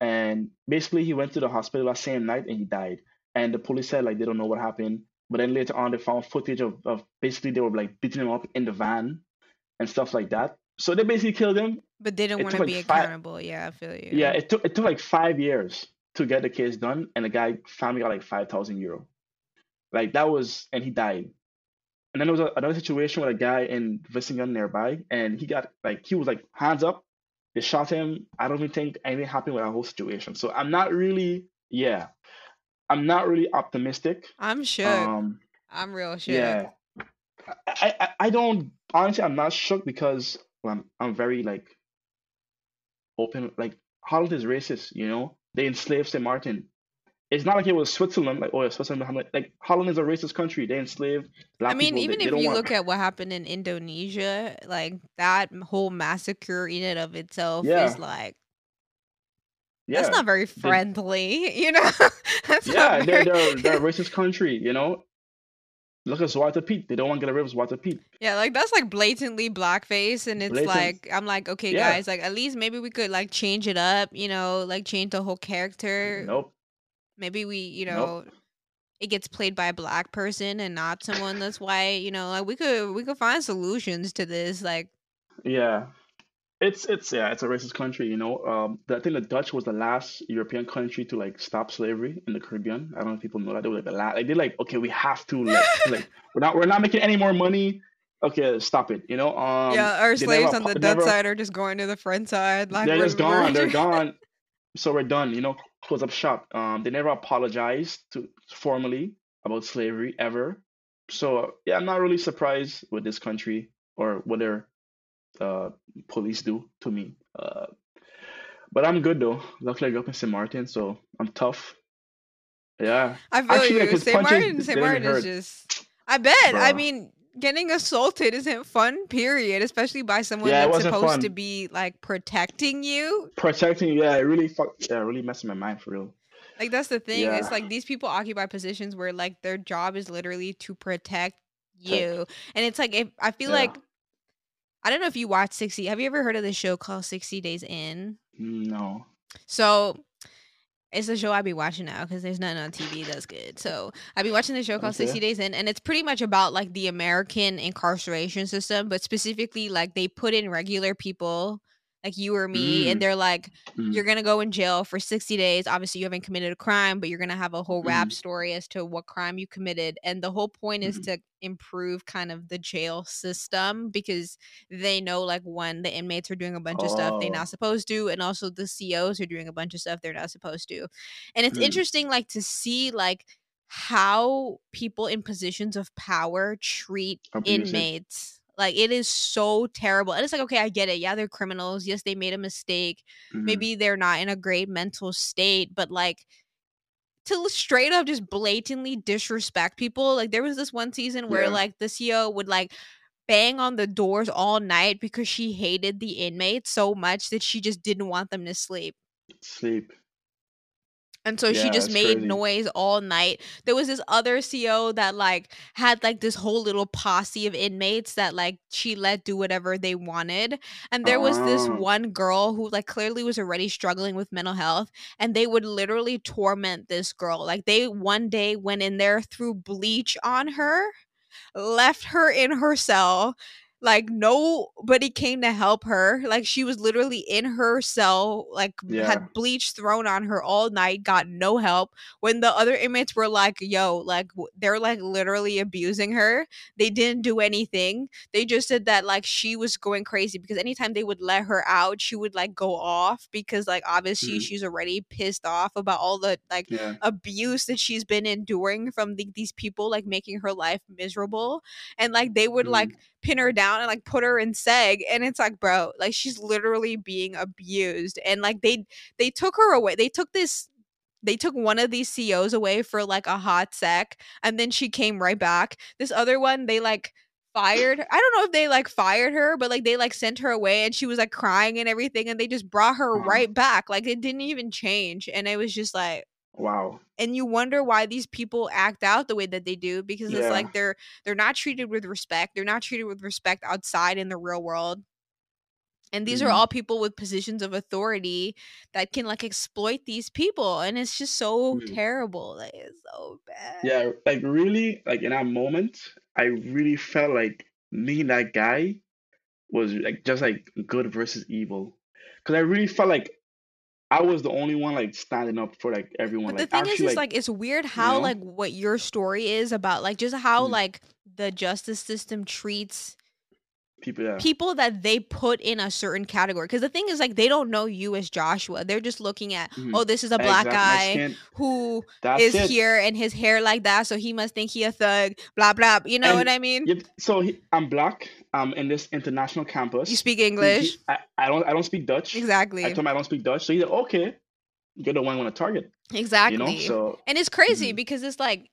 and basically he went to the hospital that same night and he died. And the police said like they don't know what happened, but then later on they found footage of, of basically they were like beating him up in the van and stuff like that. So they basically killed him. But they didn't want to like be five, accountable. Yeah, I feel you. yeah, it took it took like five years to get the case done, and the guy finally got like five thousand euro. Like that was, and he died. And then there was a, another situation with a guy in Vlissingen nearby, and he got like he was like hands up. They shot him. I don't even think anything happened with that whole situation. So I'm not really, yeah, I'm not really optimistic. I'm shook. Um, I'm real shook. yeah, I, I, I don't honestly. I'm not shook because I'm, I'm very like open. Like Holland is racist. You know, they enslaved Saint Martin. It's not like it was Switzerland. Like oh, yeah, Switzerland. Holland. Like Holland is a racist country. They enslaved I mean. Even if you want. look at what happened in Indonesia, like that whole massacre in and of itself is like Yeah, like that's not very They, friendly, you know? Yeah, they're they're they're a racist country. You know, look at Zwarte Piet. They don't want to get rid of Zwarte Piet. Yeah, like that's like blatantly blackface and it's Blatant. like I'm like, okay Yeah. guys, like at least maybe we could like change it up, you know, like change the whole character. Nope. Maybe we, you Nope. know, it gets played by a black person and not someone that's white, you know, like we could we could find solutions to this like Yeah. It's it's yeah, it's a racist country, you know. Um, the, I think the Dutch was the last European country to like stop slavery in the Caribbean. I don't know if people know that they were like the last. Like they're like, okay, we have to like like we're not we're not making any more money. Okay, stop it. You know. Um, Yeah, our they never slaves on the Dutch never side are just going to the front side. Like they're just gone. They're gone. So we're done. You know, close up shop. Um, they never apologized to formally about slavery ever. So yeah, I'm not really surprised with this country or what their uh police do to me. Uh, but I'm good though. Luckily, I grew up in St. Martin, so I'm tough. Yeah, I feel actually, you. St. Martin, St. Martin is just. I bet. I mean, getting assaulted isn't fun. Period. Especially by someone Yeah, that's supposed to be like protecting you. Protecting, yeah, it really fuck, yeah, it really messed my mind for real. Like that's the thing. It's like these people occupy positions where like their job is literally to protect you, and it's like if I feel yeah, like I don't know if you watch sixty. Have you ever heard of this show called Sixty Days In? no, So It's a show I be watching now because there's nothing on TV that's good. So I be watching the show called 60 Days In, and it's pretty much about like the American incarceration system, but specifically like they put in regular people like you or me, and Mm, they're like, mm, you're gonna go in jail for 60 days. Obviously, you haven't committed a crime, but you're gonna have a whole rap mm, story as to what crime you committed. And the whole point is mm. to improve kind of the jail system because they know like when the inmates are doing a bunch of stuff they're Oh. not supposed to, and also the COs are doing a bunch of stuff they're not supposed to. And it's Mm. interesting like to see like how people in positions of power treat Abuse it. inmates. Like it is so terrible. And it's like, okay, I get it. Yeah, they're criminals. Yes, they made a mistake. Mm, Maybe they're not in a great mental state, but like to straight up just blatantly disrespect people. Like there was this one season where yeah. like the CEO would like bang on the doors all night because she hated the inmates so much that she just didn't want them to sleep. Sleep. And so she just made crazy. noise all night. There was this other CO that like had like this whole little posse of inmates that like she let do whatever they wanted. And there was this Oh. one girl who like clearly was already struggling with mental health and they would literally torment this girl. Like they one day went in there threw bleach on her left her in her cell. Like nobody came to help her. Like she was literally in her cell, like Yeah. had bleach thrown on her all night, got no help. When the other inmates were like, "Yo, like they're like literally abusing her," they didn't do anything. They just said that like she was going crazy because anytime they would let her out, she would like go off because like obviously Mhm. she's already pissed off about all the like Yeah. abuse that she's been enduring from the, these people like making her life miserable and like they would like Mm. Pin her down and like put her in seg and it's like bro like she's literally being abused and like they they took her away they took this they took one of these COs away for like a hot sec and then she came right back. This other one they like fired I don't know if they like fired her but like they like sent her away and she was like crying and everything and they just brought her mm-hmm. right back like it didn't even change and it was just like Wow. and you wonder why these people act out the way that they do because it's like they're they're not treated with respect they're not treated with respect outside in the real world and these are Mhm. all people with positions of authority that can like exploit these people and it's just so Mhm. terrible like it's so bad Yeah, like really, like in that moment, I really felt like me and that guy was like just like good versus evil. Because I really felt like I was the only one like standing up for like everyone. but the Like thing is actually is like like it's weird how know? like what your story is about like just how Mhm. like the justice system treats people yeah. people that they put in a certain category because the thing is like they don't know you as joshua they're just looking at Mhm. oh this is a black Exact guy who is it. here and his hair like that so he must think he a thug blah blah you know what i mean Yep. So he, I'm black. I'm in this international campus. you speak He- he- english I, I don't I don't speak Dutch. exactly I told him I don't speak Dutch. So he's like, okay, you're the one I want to target. exactly You know. So and it's crazy Mhm. because it's like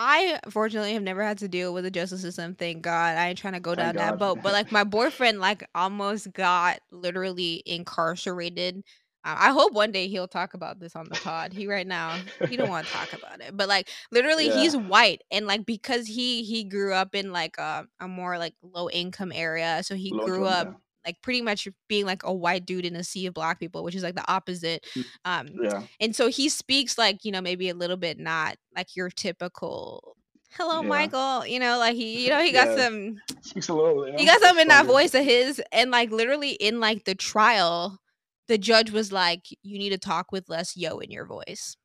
I fortunately have never had to deal with the justice system. Thank God. I ain't trying to go down that boat. But like my boyfriend, like almost got literally incarcerated. Uh, I hope one day he'll talk about this on the pod. He right now he don't want to talk about it, but like literally Yeah. he's white and like because he he grew up in like a, a more like low income area, so he Low grew income, up like pretty much being like a white dude in a sea of black people, which is like the opposite. Mm, Um, Yeah. and so he speaks like you know maybe a little bit not like your typical hello Yeah. michael you know like he you know he got Yeah. some Speaks a little. You know, he got something in that voice of his and like literally in like the trial the judge was like you need to talk with less yo in your voice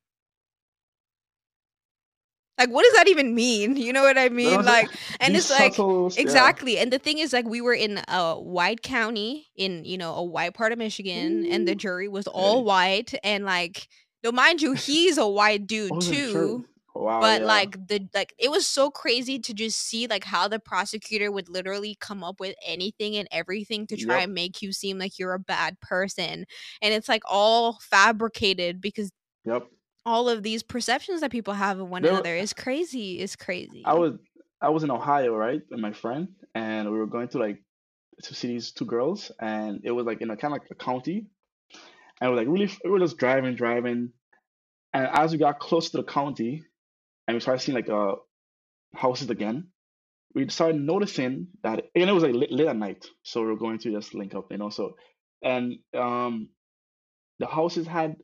like what does that even mean you know what i mean Those like and it's like subtle- yeah. Exactly. And the thing is like we were in uh, a white county in, you know, a white part of Michigan and the jury was all Hey. white and like though mind you, he's a white dude Oh, too. Wow. But yeah. like the like it was so crazy to just see like how the prosecutor would literally come up with anything and everything to try Yep. and make you seem like you're a bad person. And it's like all fabricated because Yep. All of these perceptions that people have of one There- another is crazy. Is crazy. I was I was in Ohio, right, with my friend, and we were going to like to see these two girls, and it was like in a kind of like a county, and we were like really we were just driving, driving, and as we got close to the county, and we started seeing like uh houses again, we started noticing that and it was like late, lit at night, so we were going to just link up, you know, so and um the houses had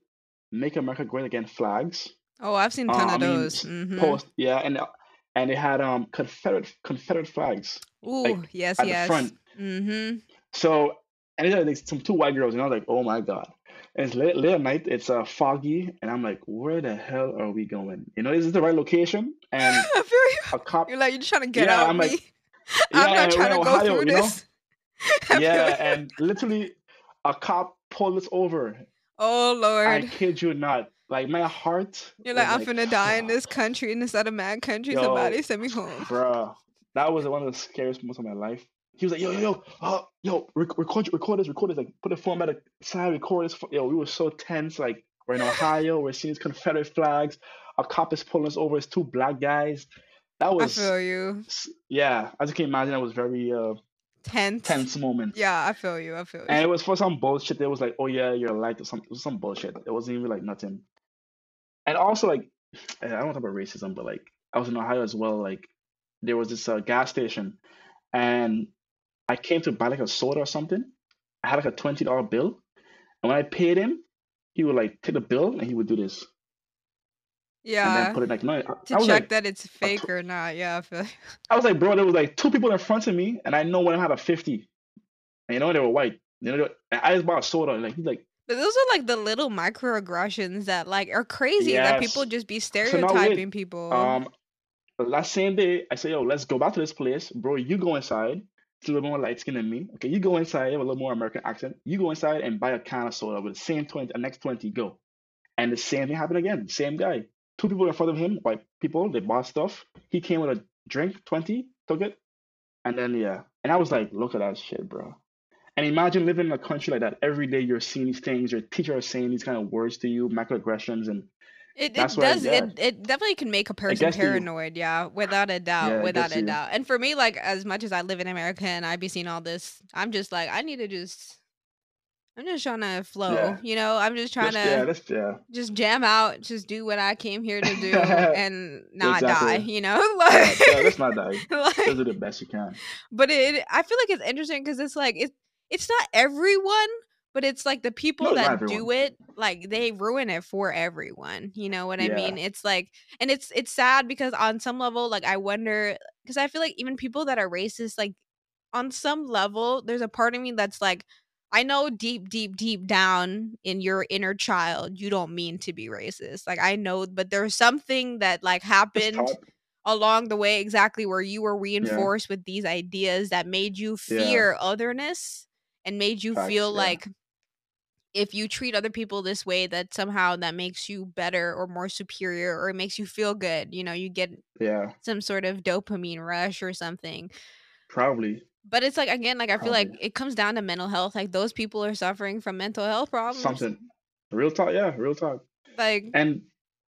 "Make America Great Again" flags. Oh, I've seen a Uh, ton I of mean, those. s- hmm post yeah, and uh, and they had um Confederate Confederate flags Ooh, like yes, at the yes. front. Mm-hmm. So and are like some two white girls, and I was like, oh my god. And it's late, late at night. It's uh, foggy, and I'm like, where the hell are we going? You know, is this the right location? And I a cop, You're like, you're just trying to get yeah, out I'm me. like, I'm not trying in to go Ohio, through you know, this. Yeah, and literally a cop pulled us over. Oh lord! I kid you not. Like my heart You're like, I'm like, finna die in this country, in this other mad country. yo, Somebody send me home. bruh, that was one of the scariest moments of my life. He was like, yo, yo, yo, uh, yo, rec- record, record this, record this, like put the phone by the side, record this. Yo, we were so tense. Like we're in Ohio, we're seeing these Confederate flags. A cop is pulling us over. It's two black guys. That was. I feel you. yeah, as you can imagine, that was very uh, Tense. tense moment. Yeah, I feel you. I feel you. And it was for some bullshit. They was like, oh yeah, you're or some it was some bullshit. It wasn't even like nothing. And also like, I don't talk about racism, but like I was in Ohio as well. Like there was this uh, gas station, and I came to buy like a soda or something. I had like a twenty dollar bill, and when I paid him, he would like take the bill and he would do this and then Yeah. put it like no. I, To I was check like, that it's a fake tw- or not. Yeah, I feel. I was like, bro, there was like two people in front of me, and I know one of them had a fifty, and you know they were white. You know, they were- and I just bought a soda, and like he's like. But those are like the little microaggressions that like are crazy that people Yes. just be So now wait. stereotyping people. Um, the last same day, I say, yo, let's go back to this place, bro. You go inside. It's a little more light skin than me. Okay, you go inside. You have a little more American accent. You go inside and buy a can of soda with the same twenty. The next twenty, go. And the same thing happened again. Same guy. Two people in front of him, white people. They bought stuff. He came with a drink, twenty, took it, and then yeah. And I was like, look at that shit, bro. And imagine living in a country like that. Every day you're seeing these things. Your teacher is saying these kind of words to you, microaggressions, and It that's it what. does it it definitely can make a person to you. paranoid, yeah, without a doubt, Yeah, without a you. doubt. And for me, like as much as I live in America and I be seeing all this, I'm just like I need to just I'm just trying to flow, Yeah. you know. I'm just trying Let's yeah, to yeah. just jam out, just do what I came here to do and not die, you know. Like, yeah, let's not die. like Just do the best you can. but it I feel like it's interesting because it's like it it's not everyone, but it's like the people No, that do it, like they ruin it for everyone. You know what I Yeah. mean? It's like and it's it's sad because on some level, like I wonder because I feel like even people that are racist, like on some level, there's a part of me that's like I know deep, deep, deep down in your inner child, you don't mean to be racist. Like I know, but there's something that like happened along the way exactly where you were Yeah, reinforced with these ideas that made you yeah. fear otherness and made you Facts. feel Yeah, like if you treat other people this way that somehow that makes you better or more superior or it makes you feel good you know you get yeah. some sort of dopamine rush or something Probably, but it's like again like i feel like it comes down to mental health like those people are suffering from mental health problems something. Real talk. Yeah, real talk. like And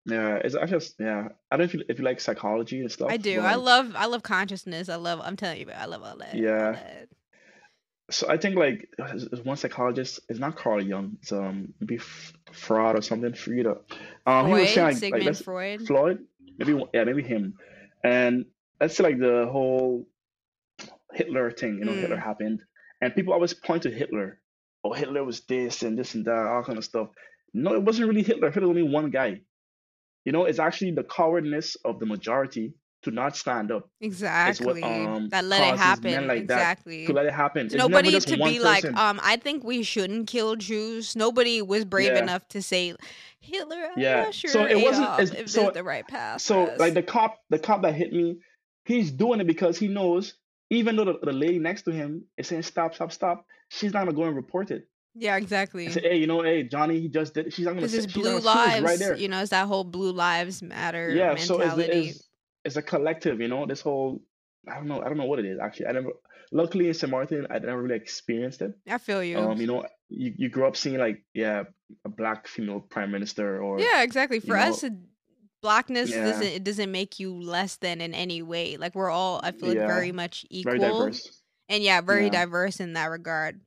yeah, it's I just yeah. I don't know if you if you like psychology and stuff. i do i love i love consciousness i love i'm telling you i love all that all yeah. that So I think like one psychologist. is not Carl Jung. It's um maybe F- Freud or something. Frida. Um, he was saying freud like like sigmund let's freud Floyd. Maybe yeah, maybe him. And let's say like the whole Hitler thing, you know, Hitler mm. happened, and people always point to Hitler. Oh, Hitler was this and this and that, all kind of stuff. No, it wasn't really Hitler. Hitler was only one guy. You know, it's actually the cowardness of the majority to not stand up. Is what Exactly. um That let it happen. like that to Exactly. let it happen. It's nobody to be like, um, I think we shouldn't kill Jews. Nobody was brave Yeah, enough to say Hitler. I'm yeah. not So sure it wasn't as so the right path so like the cop the cop that hit me, he's doing it because he knows even though the, the lady next to him is saying stop, stop, stop, she's not gonna go and report it. Yeah, and say, exactly. hey, you know, hey, Johnny, he just did. She's not gonna say. She's blue gonna sue. Right there. You know, it's that whole blue lives matter Yeah. So it's mentality. it's it's a collective. You know, this whole I don't know I don't know what it is actually. I never. Luckily in St. Martin, I never really experienced it. I feel you. Um, you know, you, you grew up seeing like yeah, a black female prime minister or Yeah, exactly. For us, it- blackness yeah, doesn't it doesn't make you less than in any way. Like we're all, I feel like, yeah, very much very equal. diverse. and yeah very Yeah, diverse in that regard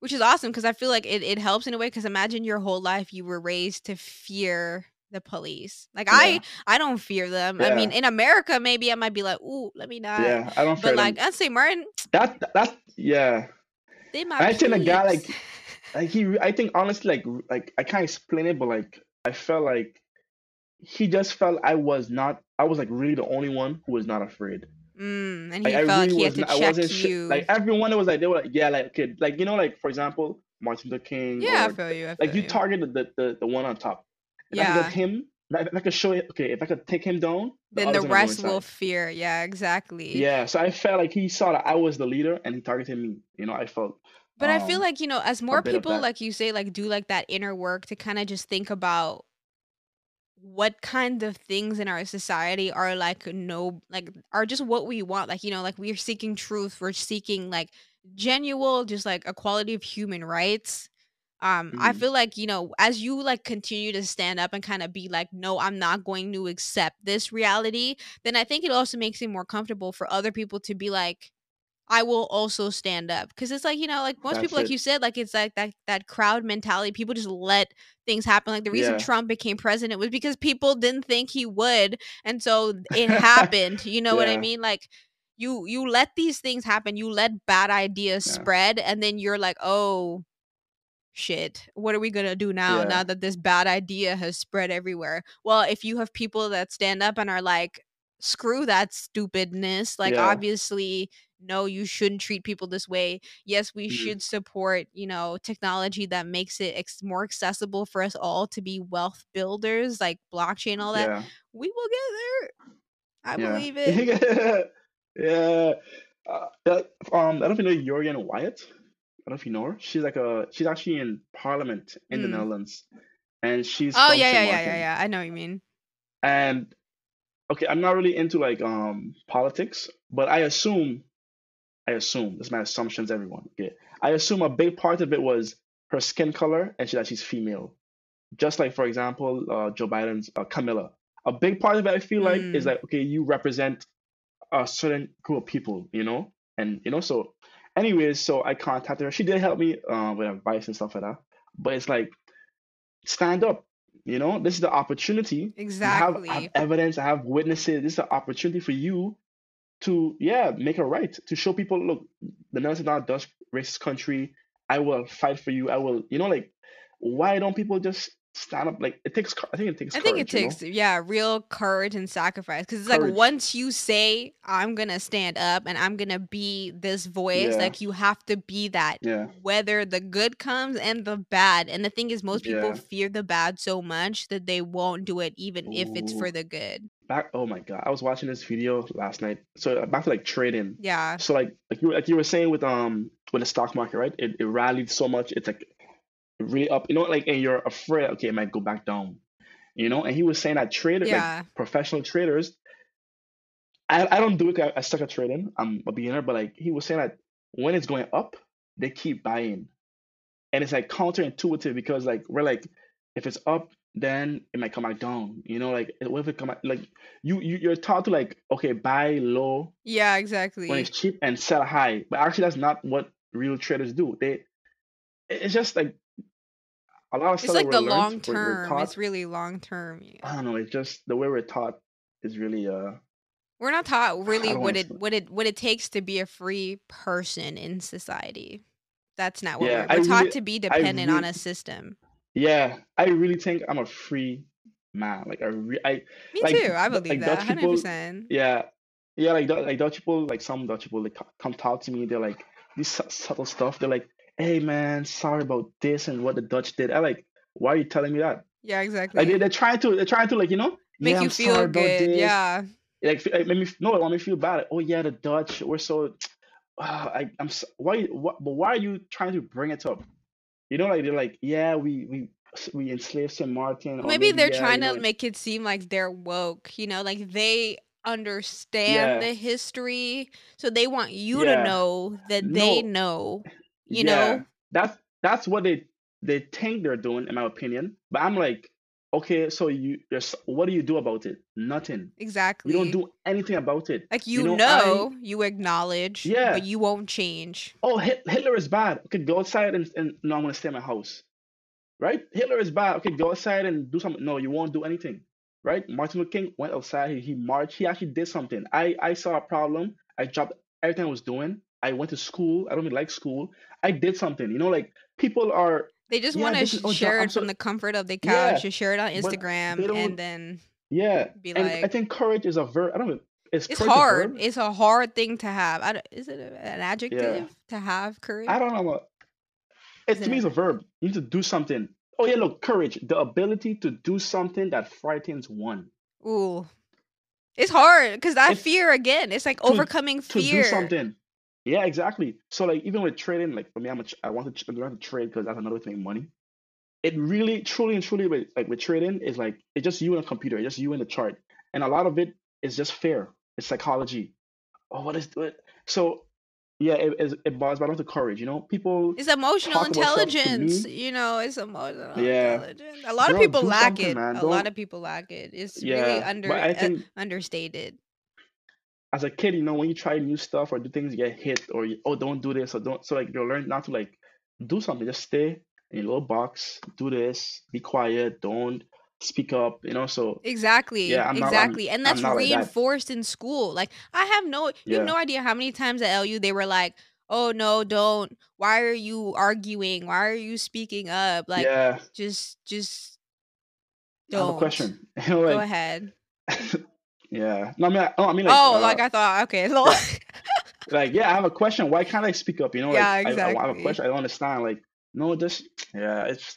which is awesome because i feel like it, it helps in a way because imagine your whole life you were raised to fear the police like i i don't fear them i mean in america maybe i might be like ooh let me not yeah. I don't but like them. at st martin That that's yeah. they And I think the guy like like he. I think honestly like like I can't explain it, but like I felt like he just felt I was not. I was like really the only one who was not afraid. Mm, and Like he I felt like really he had to Not, I check wasn't sh- you. like everyone was like they were like yeah like okay like you know like for example Martin Luther King yeah, I feel you. I feel like you targeted the the, the one on top. If I could Yeah. him, if I could show it. Okay, if I could take him down, the Then the others are gonna go rest will fear. Yeah, exactly. Yeah, so I felt like he saw that I was the leader and he targeted me. You know, I felt But I feel um like, you know, as more people, like you say, like do like that inner work to kind of just think about what kind of things in our society are like no like are just what we want like you know like we're seeking truth we're seeking like genuine just like equality of human rights um i Mhm. feel like you know as you like continue to stand up and kind of be like no i'm not going to accept this reality then i think it also makes it more comfortable for other people to be like I will also stand up because it's like you know, like most That's people, like you said, like it's like that that crowd mentality. People just let things happen. Like the reason Yeah. Trump became president was because people didn't think he would, and so it happened. You know what I mean? Like you you let these things happen. You let bad ideas Yeah. spread, and then you're like, oh shit what are we gonna do now Yeah. now that this bad idea has spread everywhere well if you have people that stand up and are like screw that stupidness like Yeah. obviously no you shouldn't treat people this way yes we Mhm. should support you know technology that makes it ex- more accessible for us all to be wealth builders like blockchain all that Yeah. we will get there i believe it yeah. Uh, that- um, I don't know if you know Jurgen Wyatt. I don't know if you know her. She's like a she's actually in Parliament in the Mm. Netherlands, and she's oh yeah yeah yeah yeah yeah i know what you mean And okay, I'm not really into like um politics, but I assume, I assume this is my assumptions. Everyone, okay, I assume a big part of it was her skin color and she that she's female. Just like for example, uh, Joe Biden's uh, Kamala. A big part of it I feel like is Mm. like okay, you represent a certain group of people, you know, and you know so. Anyways, so I contacted her. She did help me uh, with advice and stuff like that. But it's like stand up. You know, this is the opportunity you have, exactly have evidence, I have witnesses. This is the opportunity for you to, yeah, make a right to show people, look, the Netherlands is not a Dutch racist country. I will fight for you. I will, you know, like, why don't people just stand up? Like, it takes, I think it takes I think it courage, you know? takes yeah, real courage and sacrifice because it's like once you say I'm gonna stand up and I'm gonna be this voice, Yeah. like you have to be that, Yeah, whether the good comes and the bad. And the thing is, most people Yeah. fear the bad so much that they won't do it, even if it's for the good. back. Oh my God, I was watching this video last night. So uh, back to like trading. Yeah, So like, like you, like you were saying with um with the stock market, right? It, it rallied so much. It's like really up, you know, like, and you're afraid, okay, it might go back down, you know. And he was saying that traders, like professional traders, I, I don't do it, I, I suck at trading. I'm a beginner, but like he was saying that when it's going up, they keep buying, and it's like counterintuitive because like we're like, if it's up, then it might come back down. You know, like what if it come back, like you, you you're taught to like okay buy low yeah, exactly. when it's cheap and sell high, but actually that's not what real traders do. They it's just like a lot of It's like the long learned, we're, we're term. taught. It's really long term. Yeah. I don't know. It's just the way we're taught is really uh We're not taught really what it what it what it takes to be a free person in society. That's not what Yeah, we're we're taught really, to be dependent on a system. yeah, I really think I'm a free man. Like I, re- I Me like too. I believe like that. Dutch Hundred people. percent. Yeah, yeah, like like Dutch people, like some Dutch people, they come talk to me. They're like these su- subtle stuff. They're like, "Hey man, sorry about this and what the Dutch did." I like, why are you telling me that? Yeah, exactly. Like they, they're trying to, they're trying to like you know, Make yeah, you I'm feel good. Yeah. Like, like, make me no, it want me feel bad. Like, oh yeah, the Dutch, we're so. Uh, I, I'm s- why, what, but why are you trying to bring it up? You know, like they're like, yeah, we we we enslaved Saint Martin, maybe maybe they're yeah, trying you know, to make it seem like they're woke, you know, like they understand yeah, the history, so they want you to know that they know, you yeah. know? That's that's what they they think they're doing, in my opinion. But I'm like, okay, so you, you're, what do you do about it? Nothing. Exactly. You don't do anything about it. Like You you know, I you acknowledge, yeah. but you won't change. Oh, Hitler is bad. Okay, go outside and, and no, I'm gonna stay in my house. Right? Hitler is bad. Okay, go outside and do something. No, you won't do anything. Right? Martin Luther King went outside. He, he marched. He actually did something. I I saw a problem. I dropped everything I was doing. I went to school. I don't even like school. I did something. You know, like people are. They just yeah, want to this is oh, share it from the comfort of the yeah, couch, just share it on Instagram, and then Yeah, be and I think courage is a verb. I don't know. It's a hard. It's a hard thing to have. I don't, is it an Yeah, adjective to have courage? I don't know. It to me is a verb. You need to do something. Oh yeah, look, courage, the ability to do something that frightens one. ooh? It's hard because that It's fear again. It's like to overcoming to do fear. something. Yeah, exactly. So like even with trading, like for me, I'm a, I want to tr- learn to trade because that's another way to make money. It really, truly, and truly, with, like with trading, is like it's just you and a computer, it's just you and the chart, and a lot of it is just fear. It's psychology. Oh, what is it? So yeah, it it, it boils down to courage. You know, people It's emotional talk about stuff to intelligence. You know, it's emotional Yeah, intelligence. A lot of people lack it. man. A lot of people lack it. It's really under uh, understated. As a kid, you know, when you try new stuff or do things, you get hit or you, oh, don't do this or don't. So like you learn not to like do something. Just stay in your little box, do this, be quiet, don't speak up. You know. So Exactly, yeah, I'm not. Exactly. And I'm that's not like that. reinforced in school. Like I have no you have no idea how many times at LU they were like, "Oh no, don't. Why are you arguing? Why are you speaking up? Like yeah. just just I have a question. Know, Go ahead. yeah. No, I mean, I, no, I mean like Oh, uh, like I thought. Okay. yeah, like yeah. I have a question. Why can't I speak up? You know, like yeah, I, I, I have a question. I don't understand. Like no, just yeah. It's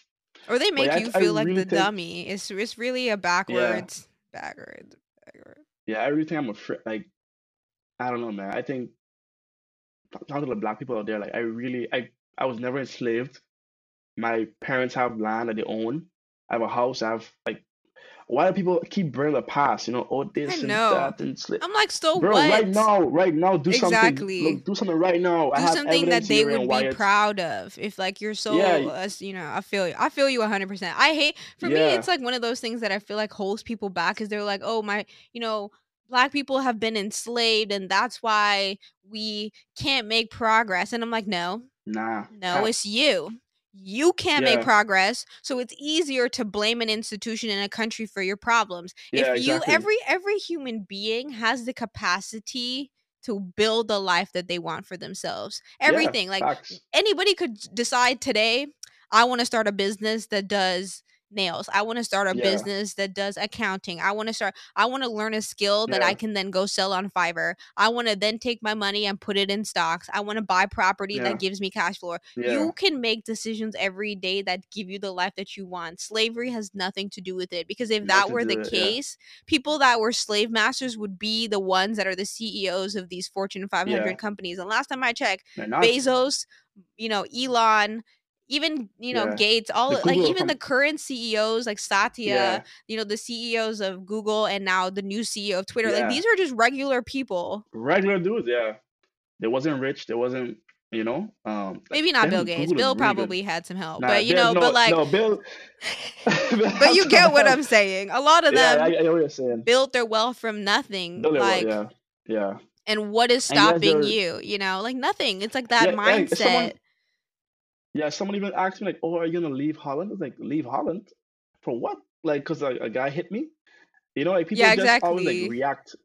Or they make yeah, you feel like really the think dummy. It's it's really a yeah, backwards, backwards, backwards. yeah. Think I'm afraid. Like I don't know, man. I think talking to the black people out there, like I really, I, I was never enslaved. My parents have land that they own. I have a house. I have like, why do people keep bringing the past? You know, I this and that and slave. I'm like, so Bro, right now, right now, do something. Exactly. Look, do something right now. I Do have something that they would be proud of. If like you're so, yeah, uh, you know, I feel you. I feel you 100. percent I hate. For me, it's like one of those things that I feel like holds people back because they're like, oh my, you know, black people have been enslaved and that's why we can't make progress. And I'm like, no, nah, no, it's you. You can't make progress, so it's easier to blame an institution in a country for your problems. If you exactly. every every human being has the capacity to build the life that they want for themselves. Yeah, Everything like facts. anybody could decide today, I want to start a business that does nails. I want to start a Yeah, business that does accounting. I want to start I want to learn a skill that I can then go sell on Fiverr. I want to then take my money and put it in stocks. I want to buy property yeah, that gives me cash flow. yeah. You can make decisions every day that give you the life that you want. Slavery has nothing to do with it because if that were the it. Yeah, case, people that were slave masters would be the ones that are the CEOs of these Fortune 500 yeah. companies. And last time I checked. Bezos, you know, Elon, even you know Yeah, Gates, all like even the current CEOs like Satya, Yeah, you know, the CEOs of Google and now the new CEO of Twitter, like these are just regular people. Regular dudes. Yeah, they wasn't rich. They wasn't. You know. Um. Maybe not Bill Gates. Bill probably had some help, Nah, but you Bill. know, but like no, Bill. But you get what. I'm saying. A lot of Yeah, them I, I know what you're saying. built their wealth from nothing. Bill, it was, Like, yeah, yeah. and what is stopping you? You know, like nothing. It's like that Yeah, hey, if someone. mindset. Yeah, someone even asked me like, "Oh, are you gonna leave Holland?" I was like, "Leave Holland for what?" Like, cause a, a guy hit me. You know, like people Yeah, just always like react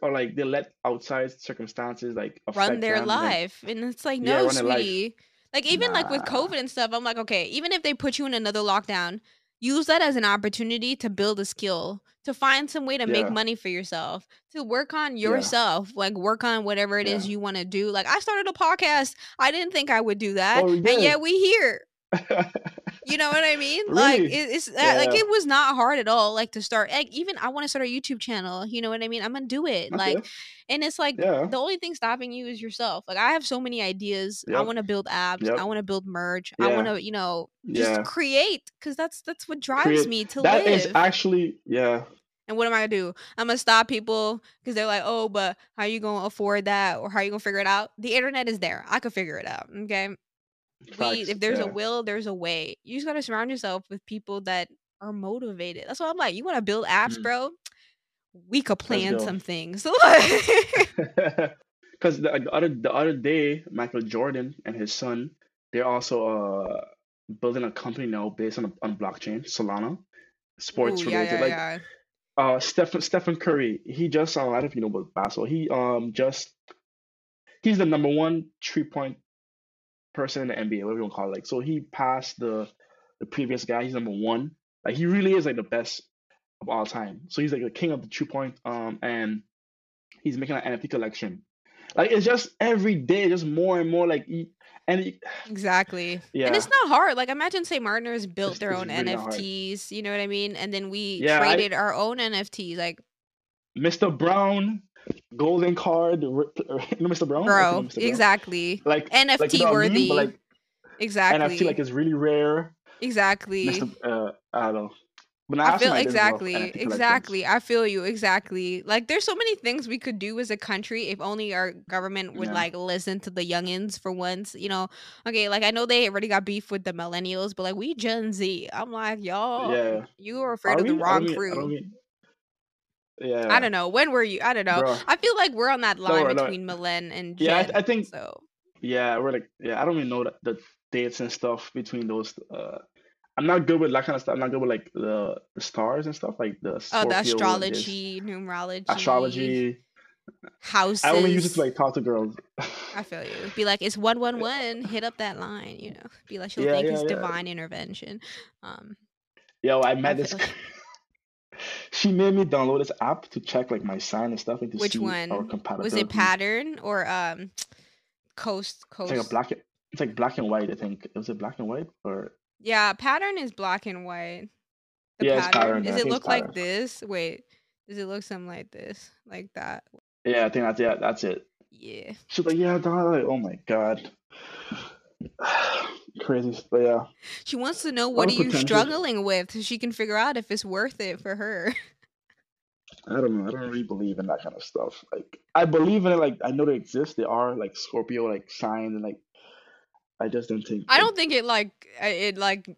or like they let outside circumstances like Run their them. Life. And it's like, no, life. sweetie. Like even like with COVID and stuff, I'm like, okay, even if they put you in another lockdown, use that as an opportunity to build a skill, to find some way to make money for yourself, to work on yeah, yourself, like work on whatever it is yeah. you want to do. Like I started a podcast. I didn't think I would do that, Oh, and yet we here. You know what I mean? Like it, it's that, like it was not hard at all. Like to start, like even I want to start a YouTube channel. You know what I mean? I'm gonna do it. Okay. Like, and it's like Yeah. the only thing stopping you is yourself. Like I have so many ideas. I want to build apps. I want to build merch. I want to, you know, just Yeah. create because that's that's what drives Create. me to That live. That is actually yeah. And what am I gonna do? I'm gonna stop people because they're like, oh, but how you gonna afford that or how you gonna figure it out? The internet is there. I could figure it out. Okay we if there's a will there's a way you just got to surround yourself with people that are motivated that's what i'm like you want to build apps Mm. bro we could plan some things Because the, the other the other day, Michael Jordan and his son, they're also uh building a company now based on on blockchain, Solana, sports Ooh, yeah related. yeah Like yeah uh Stephen Stephen Curry, he just uh, I don't know if you know about basketball. He um just he's the number one three point person in the NBA, whatever you want to call it. Like so he passed the the previous guy. He's number one. Like he really is like the best of all time. So he's like the king of the two point. Um, and he's making an NFT collection. Like it's just every day, just more and more. Like and he, Exactly. And it's not hard. Like imagine St. Martiners built it's, their own really. NFTs, you know what I mean? And then we Yeah, I traded our own NFTs. Like, Mr. Brown, golden card, know Mr. Brown? Like, you know bro, Mr. Brown? exactly. Like like you NFT know what I mean? worthy. Like Exactly. NFT like is really rare. exactly. Mr. Uh, I don't know. But now I feel as well exactly, exactly. I feel you exactly. Like there's so many things we could do as a country if only our government would Yeah. like listen to the youngins for once. You know, okay, like I know they already got beef with the millennials, but like we Gen Z, I'm like y'all, Yeah. you are afraid Are of the we? I wrong don't crew. Don't I don't know. When were you? I don't know. bro. I feel like we're on that line no. between millen and Yeah, I, I think So yeah, we're like yeah. I don't even know the, the dates and stuff between those. Uh, I'm not good with that kind of stuff. I'm not good with like the, the stars and stuff like the oh, the Scorpio and this astrology, numerology, astrology. houses. I only use it to like talk to girls. I feel you. Be like, it's one one one. Hit up that line. You know. Be like, she'll Yeah, think yeah, it's yeah. divine intervention. Um, Yo, I I met this. feel. She made me download this app to check like my sign and stuff, and to Which see our one was it? Pattern or um, coast It's like a coast? black. It's like black and white. I think was it black and white or Yeah, pattern is black and white. The yeah, pattern. pattern. Does it look like this? Wait, does it look something like this? Like that? Yeah, I think that's yeah, that's it. Yeah. She's like, yeah. Like, oh my god, crazy. But yeah, She wants to know what are you potential. struggling with, so she can figure out if it's worth it for her. I don't know. I don't really believe in that kind of stuff. Like, I believe in it. Like, I know they exist. They are like Scorpio, like signs, and like, I just don't think. I don't think it like it like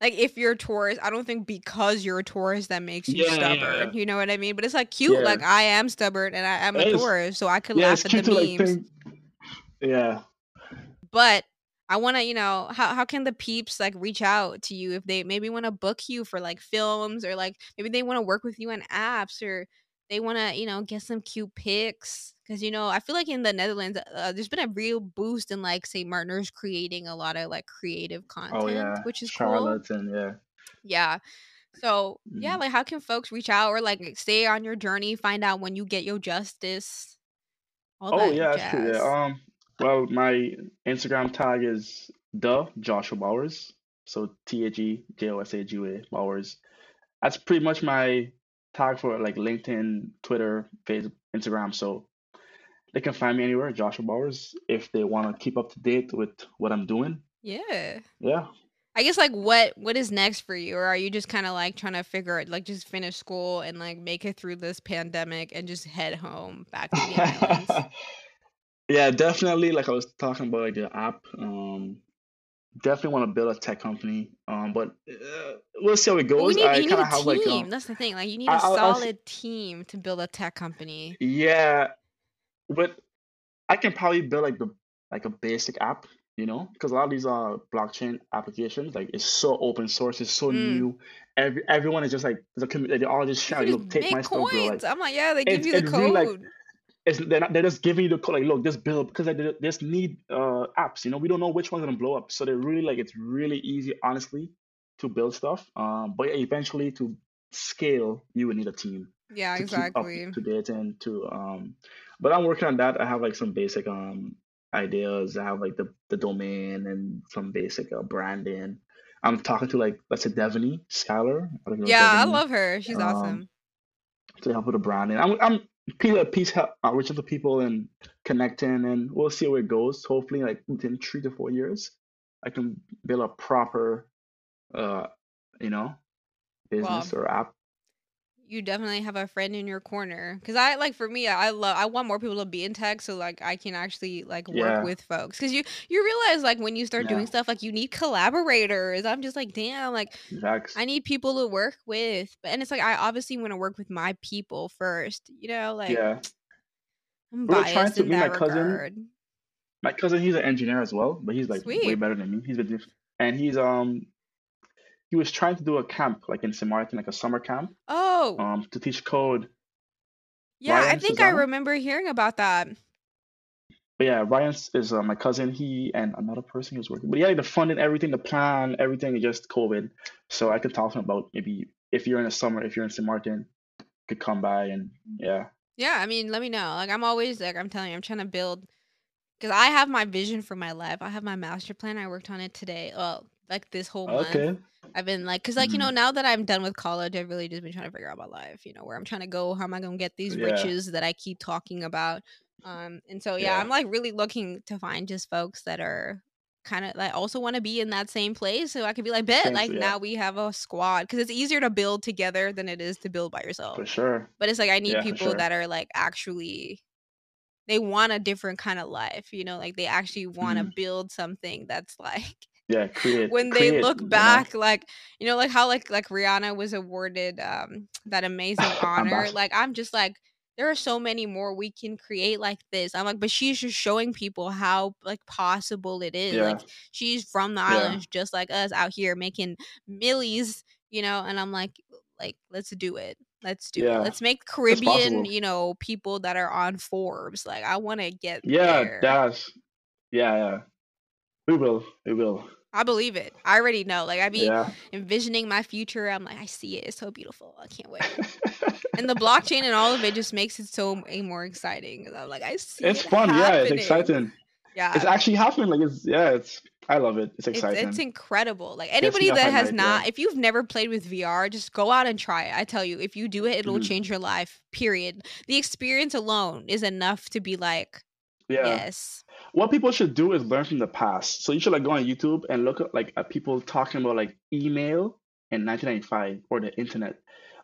like if you're a Taurus, I don't think because you're a Taurus that makes you yeah, yeah, stubborn. You know what I mean? But it's like cute. yeah. Like I am stubborn and I am a. Taurus, so I could Yeah, laugh at the like memes. think. Yeah, But I want to, you know, how how can the peeps like reach out to you if they maybe want to book you for like films or like maybe they want to work with you on apps or they want to, you know, get some cute pics because you know I feel like in the Netherlands uh, there's been a real boost in like St. Martiners creating a lot of like creative oh content, yeah, which is cool. Charlotte yeah. Yeah. So yeah, Mhm. like how can folks reach out or like stay on your journey, find out when you get your justice, all Oh yeah, that's true. Yeah. Um. Well, my Instagram tag is the Joshua Bowers. So T H E J O S H U A Bowers. That's pretty much my tag for like LinkedIn, Twitter, Facebook, Instagram. So they can find me anywhere, Joshua Bowers, if they want to keep up to date with what I'm doing. Yeah. Yeah. I guess like what what is next for you, or are you just kind of like trying to figure it, like just finish school and like make it through this pandemic and just head home back to the islands? Yeah, definitely. Like I was talking about like the app. Um, definitely want to build a tech company. Um, but uh, we'll see how it goes. need I need kind a of have like team. um, That's the thing. Like you need I, a I'll, I'll s- solid team to build a tech company. yeah, but I can probably build like the like a basic app, you know, because a lot of these uh blockchain applications like it's so open source, it's so Mm. new. Every everyone is just like the commu- they all just You shout, look, take my make stuff. Like coins. I'm like, yeah, they give it's you the it really like code. It's they're not, they're just giving you the code like look just build because like, they just need uh apps you know we don't know which one's gonna blow up so they're really like it's really easy honestly to build stuff um but yeah, eventually to scale you would need a team Yeah, to keep up exactly. to date and to um but I'm working on that I have like some basic um ideas I have like the the domain and some basic uh, branding I'm talking to like let's say Devaney Skylar I don't know Yeah, I love her. She's um awesome. to help with the branding. I'm I'm piece piece help uh, reaching to people and connecting, and we'll see where it goes. Hopefully, like within three to four years, I can build a proper, uh, you know, business or app. You definitely have a friend in your corner. Because i like for me i love i want more people to be in tech so like i can actually like work Yeah, with folks. Because you you realize like when you start yeah, doing stuff like you need collaborators. I'm just like damn like i need people to work with. But and it's like i obviously want to work with my people first you know like Yeah, i'm we were trying to. in and my cousin, regard. My cousin, he's an engineer as well, but he's like way better than me. He's been, diff- and he's um he was trying to do a camp like in St. Martin, like a summer camp, oh um to teach code, yeah i think i remember hearing about that but yeah, Ryan is uh, my cousin. He and another person who's working. But yeah, the funding, everything, the plan, everything is just COVID. So I could talk to him about maybe if you're in the summer, if you're in St. Martin, could come by and yeah. Yeah, I mean, let me know. Like I'm always like I'm telling you, I'm trying to build because I have my vision for my life. I have my master plan. I worked on it today. Well, like this whole month. Okay. I've been like, cause like you know, Mhm. now that I'm done with college, I've really just been trying to figure out my life. You know, where I'm trying to go, how am I gonna get these Yeah. riches that I keep talking about? Um, and so yeah, Yeah. I'm like really looking to find just folks that are kind of like also want to be in that same place, so I could be like, bet, like yeah, now we have a squad, because it's easier to build together than it is to build by yourself. for sure. But it's like I need people sure. that are like actually they want a different kind of life, you know, like they actually want to Mhm. build something that's like Yeah, create, when they create. look You know, back like you know like how like like Rihanna was awarded um that amazing honor like I'm just like there are so many more we can create like this. I'm like but she's just showing people how like possible it is like she's from the yeah, islands just like us out here making millies you know and I'm like like let's do it. Let's do it. Let's make Caribbean you know people that are on Forbes like I want to get Yeah, there. that's yeah, yeah. We will, we will. I believe it I already know like I be Yeah. envisioning my future. I'm like, I see it. It's so beautiful. I can't wait. And the blockchain and all of it just makes it so more exciting. I'm like, I see It's it fun, yeah. It's exciting. Yeah, It's actually happening. Like it's yeah. It's I love it. It's it's it's incredible. Like anybody that has night. Yeah. not, if you've never played with VR, just go out and try it. I tell you, if you do it, it'll Mhm. change your life. Period. The experience alone is enough to be like, Yeah. yes, What people should do is learn from the past. So you should like go on YouTube and look at like at people talking about like email in 1995 or the internet.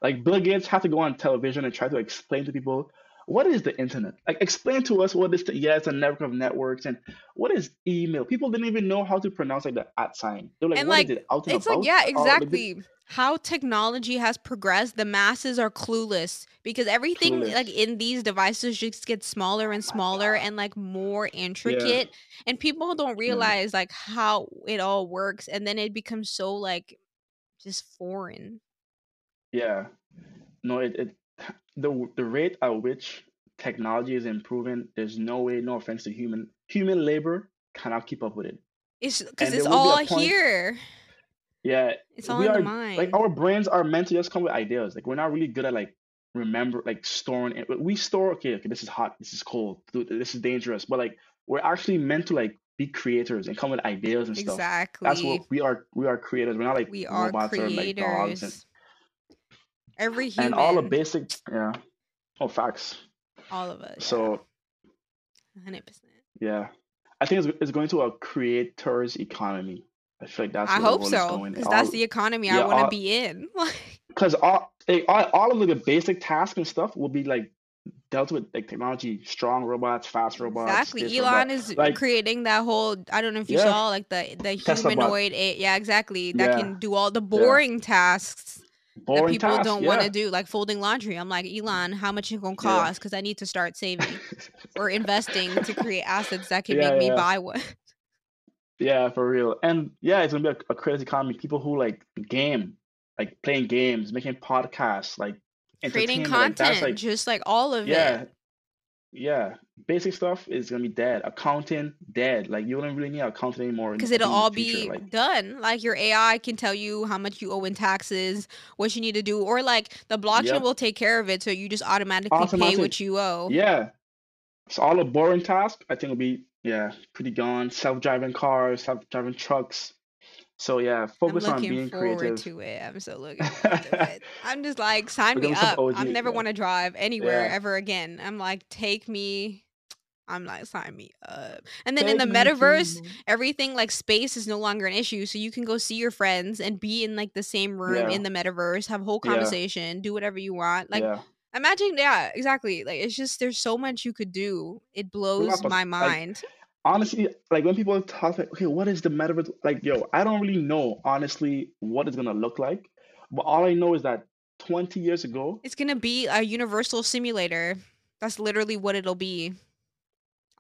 Like Bill Gates had to go on television and try to explain to people what is the internet. Like explain to us what is the yeah, it's a network of networks and what is email. People didn't even know how to pronounce like the at sign. They're like, and what is like it? Out and it's like about? yeah, like, they- exactly. How technology has progressed, the masses are clueless because everything like in these devices just gets smaller and smaller and like more intricate and people don't mm. realize like how it all works and then it becomes so like just foreign. Yeah. No, it, it the the rate at which technology is improving, there's no way, no offense to human human labor cannot keep up with it. It's because it's be all point- here. Yeah, It's all we in the are mind. like our brains are meant to just come with ideas. Like we're not really good at like remember like storing it. We store okay, okay, this is hot, this is cold, this is dangerous, but like we're actually meant to like be creators and come with ideas and stuff. exactly. That's what we are. We are creators. We're not like we are robots or like dogs and, creators. Every human, and all the basic yeah. Oh, facts. all of us. So hundred percent. Yeah, I think it's, it's going to a creators economy. I feel like that's I hope so because that's the economy I want to be in. because all, all all of the basic tasks and stuff will be like dealt with like technology, strong robots, fast robots. exactly. Elon that. is Like- creating that whole. I don't know if you Yeah. saw like the the humanoid. A, yeah, exactly. That Yeah. can do all the boring tasks that people tasks. don't yeah. want to do, like folding laundry. I'm like Elon, how much it gonna cost? Because I need to start saving or investing to create assets that can Yeah, make me buy one. yeah, for real. And yeah, it's gonna be a, a crazy economy. People who like game, like playing games, making podcasts, like Creating content, like just like all of yeah it. Yeah basic stuff is gonna be dead. Accounting dead. Like you don't really need accounting anymore because it'll think in the all be like done. Like your AI can tell you how much you owe in taxes, what you need to do, or like the blockchain Yep. will take care of it, so you just automatically pay what you owe. yeah. So all the boring tasks i think will be yeah pretty gone. Self-driving cars self-driving trucks so yeah I'm focus on looking being forward creative to it. I'm so looking forward to it. I'm just like, sign me some up. I never yeah. want to drive anywhere Yeah. ever again. I'm like, take me. I'm like, sign me up. And then in Take the me to metaverse, everything like space is no longer an issue. So you can go see your friends and be in like the same room Yeah. in the metaverse, have a whole Yeah. conversation, do whatever you want. Like, yeah imagine, yeah, exactly. Like, it's just there's so much you could do. It blows my like, mind. Honestly like when people talk like okay what is the metaverse like yo i don't really know honestly what it's gonna look like but all i know is that 20 years ago It's gonna be a universal simulator. That's literally what it'll be.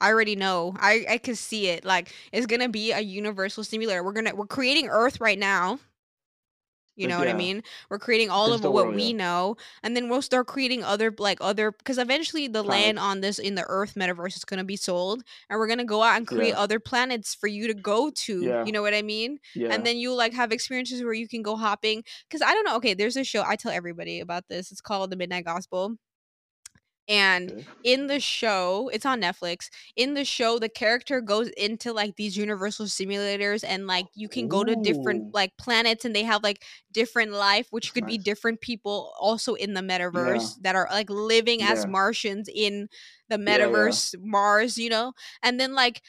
I already know. I I can see it. Like it's gonna be a universal simulator. We're gonna we're creating Earth right now. You know what I mean? We're creating all of what world, we yeah. know, and then we'll start creating other like other because eventually the land on this in the Earth metaverse is gonna be sold, and we're gonna go out and create Yeah, other planets for you to go to. You know what I mean? And then you like have experiences where you can go hopping. Because I don't know. Okay, there's a show I tell everybody about this. It's called The Midnight Gospel. And Okay. in the show, it's on Netflix. In the show, the character goes into like these universal simulators and like you can go to different like planets and they have like different life, which that's could be different people also in the Yeah, metaverse that are like living as Martians in the yeah, yeah. metaverse, Mars, you know? And then like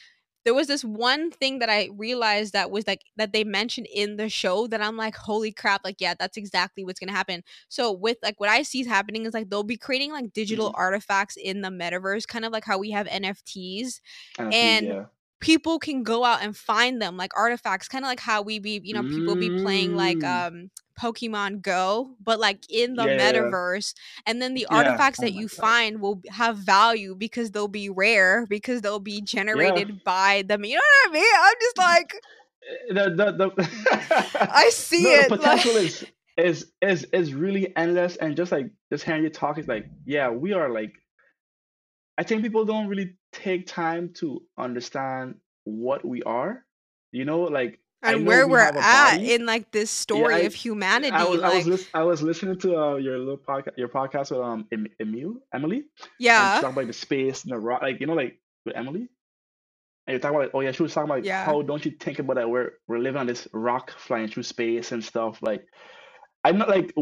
there was this one thing that I realized that was like that they mentioned in the show that I'm like, holy crap, like, yeah, that's exactly what's gonna happen. So with like what I see is happening is like they'll be creating like digital hmm artifacts in the metaverse, kind of like how we have NFTs, NFTs, and yeah. People can go out and find them like artifacts, kind of like how we be, you know, people be playing like Mm. um Pokemon Go, but like in the Yeah, yeah, yeah. metaverse, and then the Yeah. artifacts Oh that you God. find will have value because they'll be rare because they'll be Yeah. generated by them. You know what I mean? I'm just like, Eh, The the the I see no, the it. Like, potential is is is is really endless, and just like just hearing you talk is like, yeah, we are like. I think people don't really take time to understand what we are. You know, like and where we we're at body. in like this Yeah, story I of I humanity. was I was Like, lis- I was listening to uh, your little podcast your podcast with um Em- Emil Emily, yeah, talking about the space and the rock, like you know, like with Emily. And you're talking about, oh yeah, she was talking about like, yeah, how don't you think about that we're we're living on this rock flying through space and stuff. Like I'm not like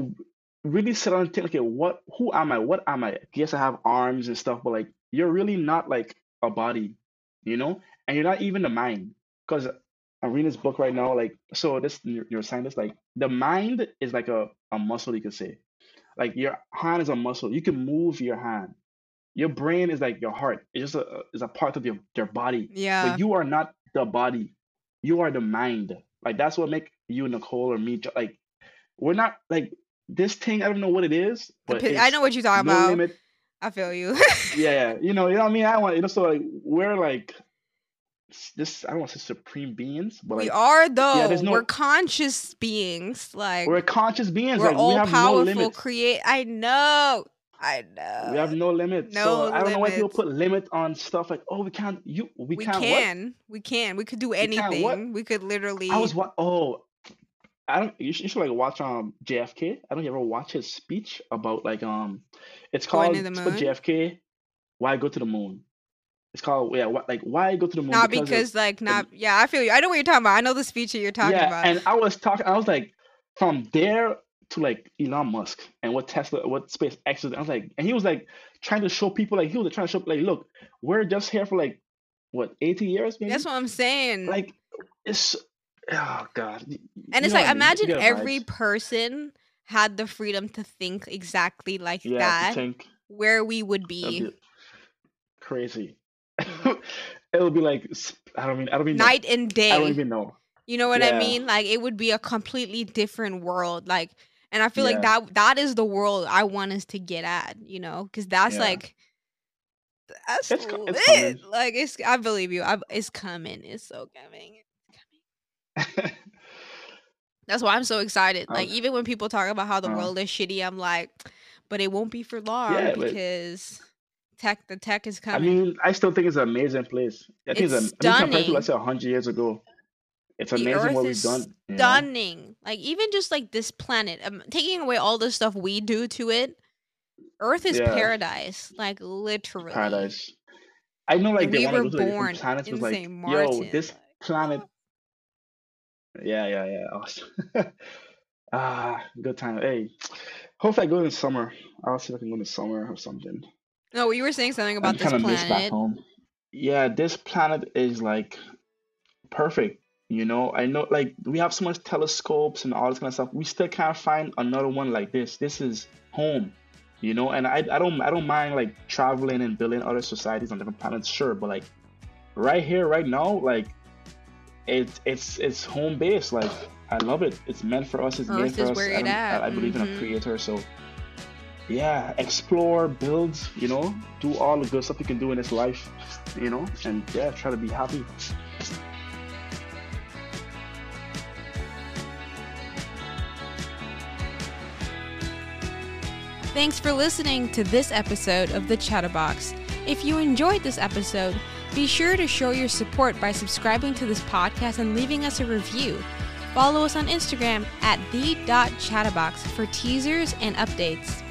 really sit down and think, okay, what who am I? What am I? Yes, I have arms and stuff, but like you're really not like a body, you know? And you're not even the mind. Because I'm reading this book right now, like so this neu- neuroscientist, like the mind is like a, a muscle you could say. Like your hand is a muscle. You can move your hand. Your brain is like your heart. It's just a is a part of your, your body. yeah. But you are not the body. You are the mind. Like that's what make you Nicole or me like we're not like this thing, I don't know what it is, but pi- I know what you're talking no about. limit. I feel you. Yeah, yeah. You know, you know what I mean? I want you know, so like we're like this I don't want to say supreme beings, but we like are yeah, though. there's We're conscious beings. Like we're conscious beings. we're Like we all have powerful. limits. Create. I know. I know. We have no limits. No So I don't know why people put limit on stuff like, oh, we can't you we We can't can. We can. We could do We anything. We could literally. I was what oh I don't you should, you should like watch um JFK. I don't ever watch his speech about like um it's called the it's moon. JFK Why Go to the Moon. It's called yeah, what like why go to the moon? Not Because because like the not yeah, I feel you. I know what you're talking about. I know the speech that you're talking yeah, about. and I was talking I was like from there to like Elon Musk and what Tesla what SpaceX is I was like and he was like trying to show people like he was trying to show like look, we're just here for like what, eighty years maybe? That's what I'm saying. Like it's oh god. y- And You it's like I mean? Imagine every vibes. person had the freedom to think exactly like Yeah, that, think where we would be. be crazy. Mm-hmm. It'll be like i don't mean I don't know. Night and day. I don't even know. You know what I mean? Like it would be a completely different world. Like and I feel like that that is the world I want us to get at, you know? Cuz that's yeah. like that's It's co- it's Like it's I believe you. I, it's coming. It's so coming. It's. That's why I'm so excited. Like um, even when people talk about how the uh, world is shitty, I'm like, but it won't be for long yeah, because tech the tech is coming. I mean, I still think it's an amazing place. I think It's it's a, I mean, compared to stunning. let's say a hundred years ago, it's The amazing what we've done. You know? stunning. Like even just like this planet, um, taking away all the stuff we do to it, Earth is Yeah, paradise. Like literally. paradise. I know, like And they we want to were go to like, different born planets. Was in like, St. yo, this planet. Yeah, yeah, yeah. Awesome. ah, good time. Hey, hopefully I go in the summer. I'll see if I can go in the summer or something. No, you were saying something about this kind of miss back planet. home. Yeah, this planet is like perfect. You know, I know like we have so much telescopes and all this kind of stuff. We still can't find another one like this. This is home. You know, and I I don't I don't mind like traveling and building other societies on different planets, sure, but like right here, right now, like it's it's it's home base. Like I love it. It's meant for us. It's oh, made for us. I, I, believe mm-hmm. in a mm-hmm. creator. So yeah, explore, build. You know, do all the good stuff you can do in this life. You know, and yeah, try to be happy. Thanks for listening to this episode of The Chattabox. If you enjoyed this episode, be sure to show your support by subscribing to this podcast and leaving us a review. Follow us on Instagram at the.chattabox for teasers and updates.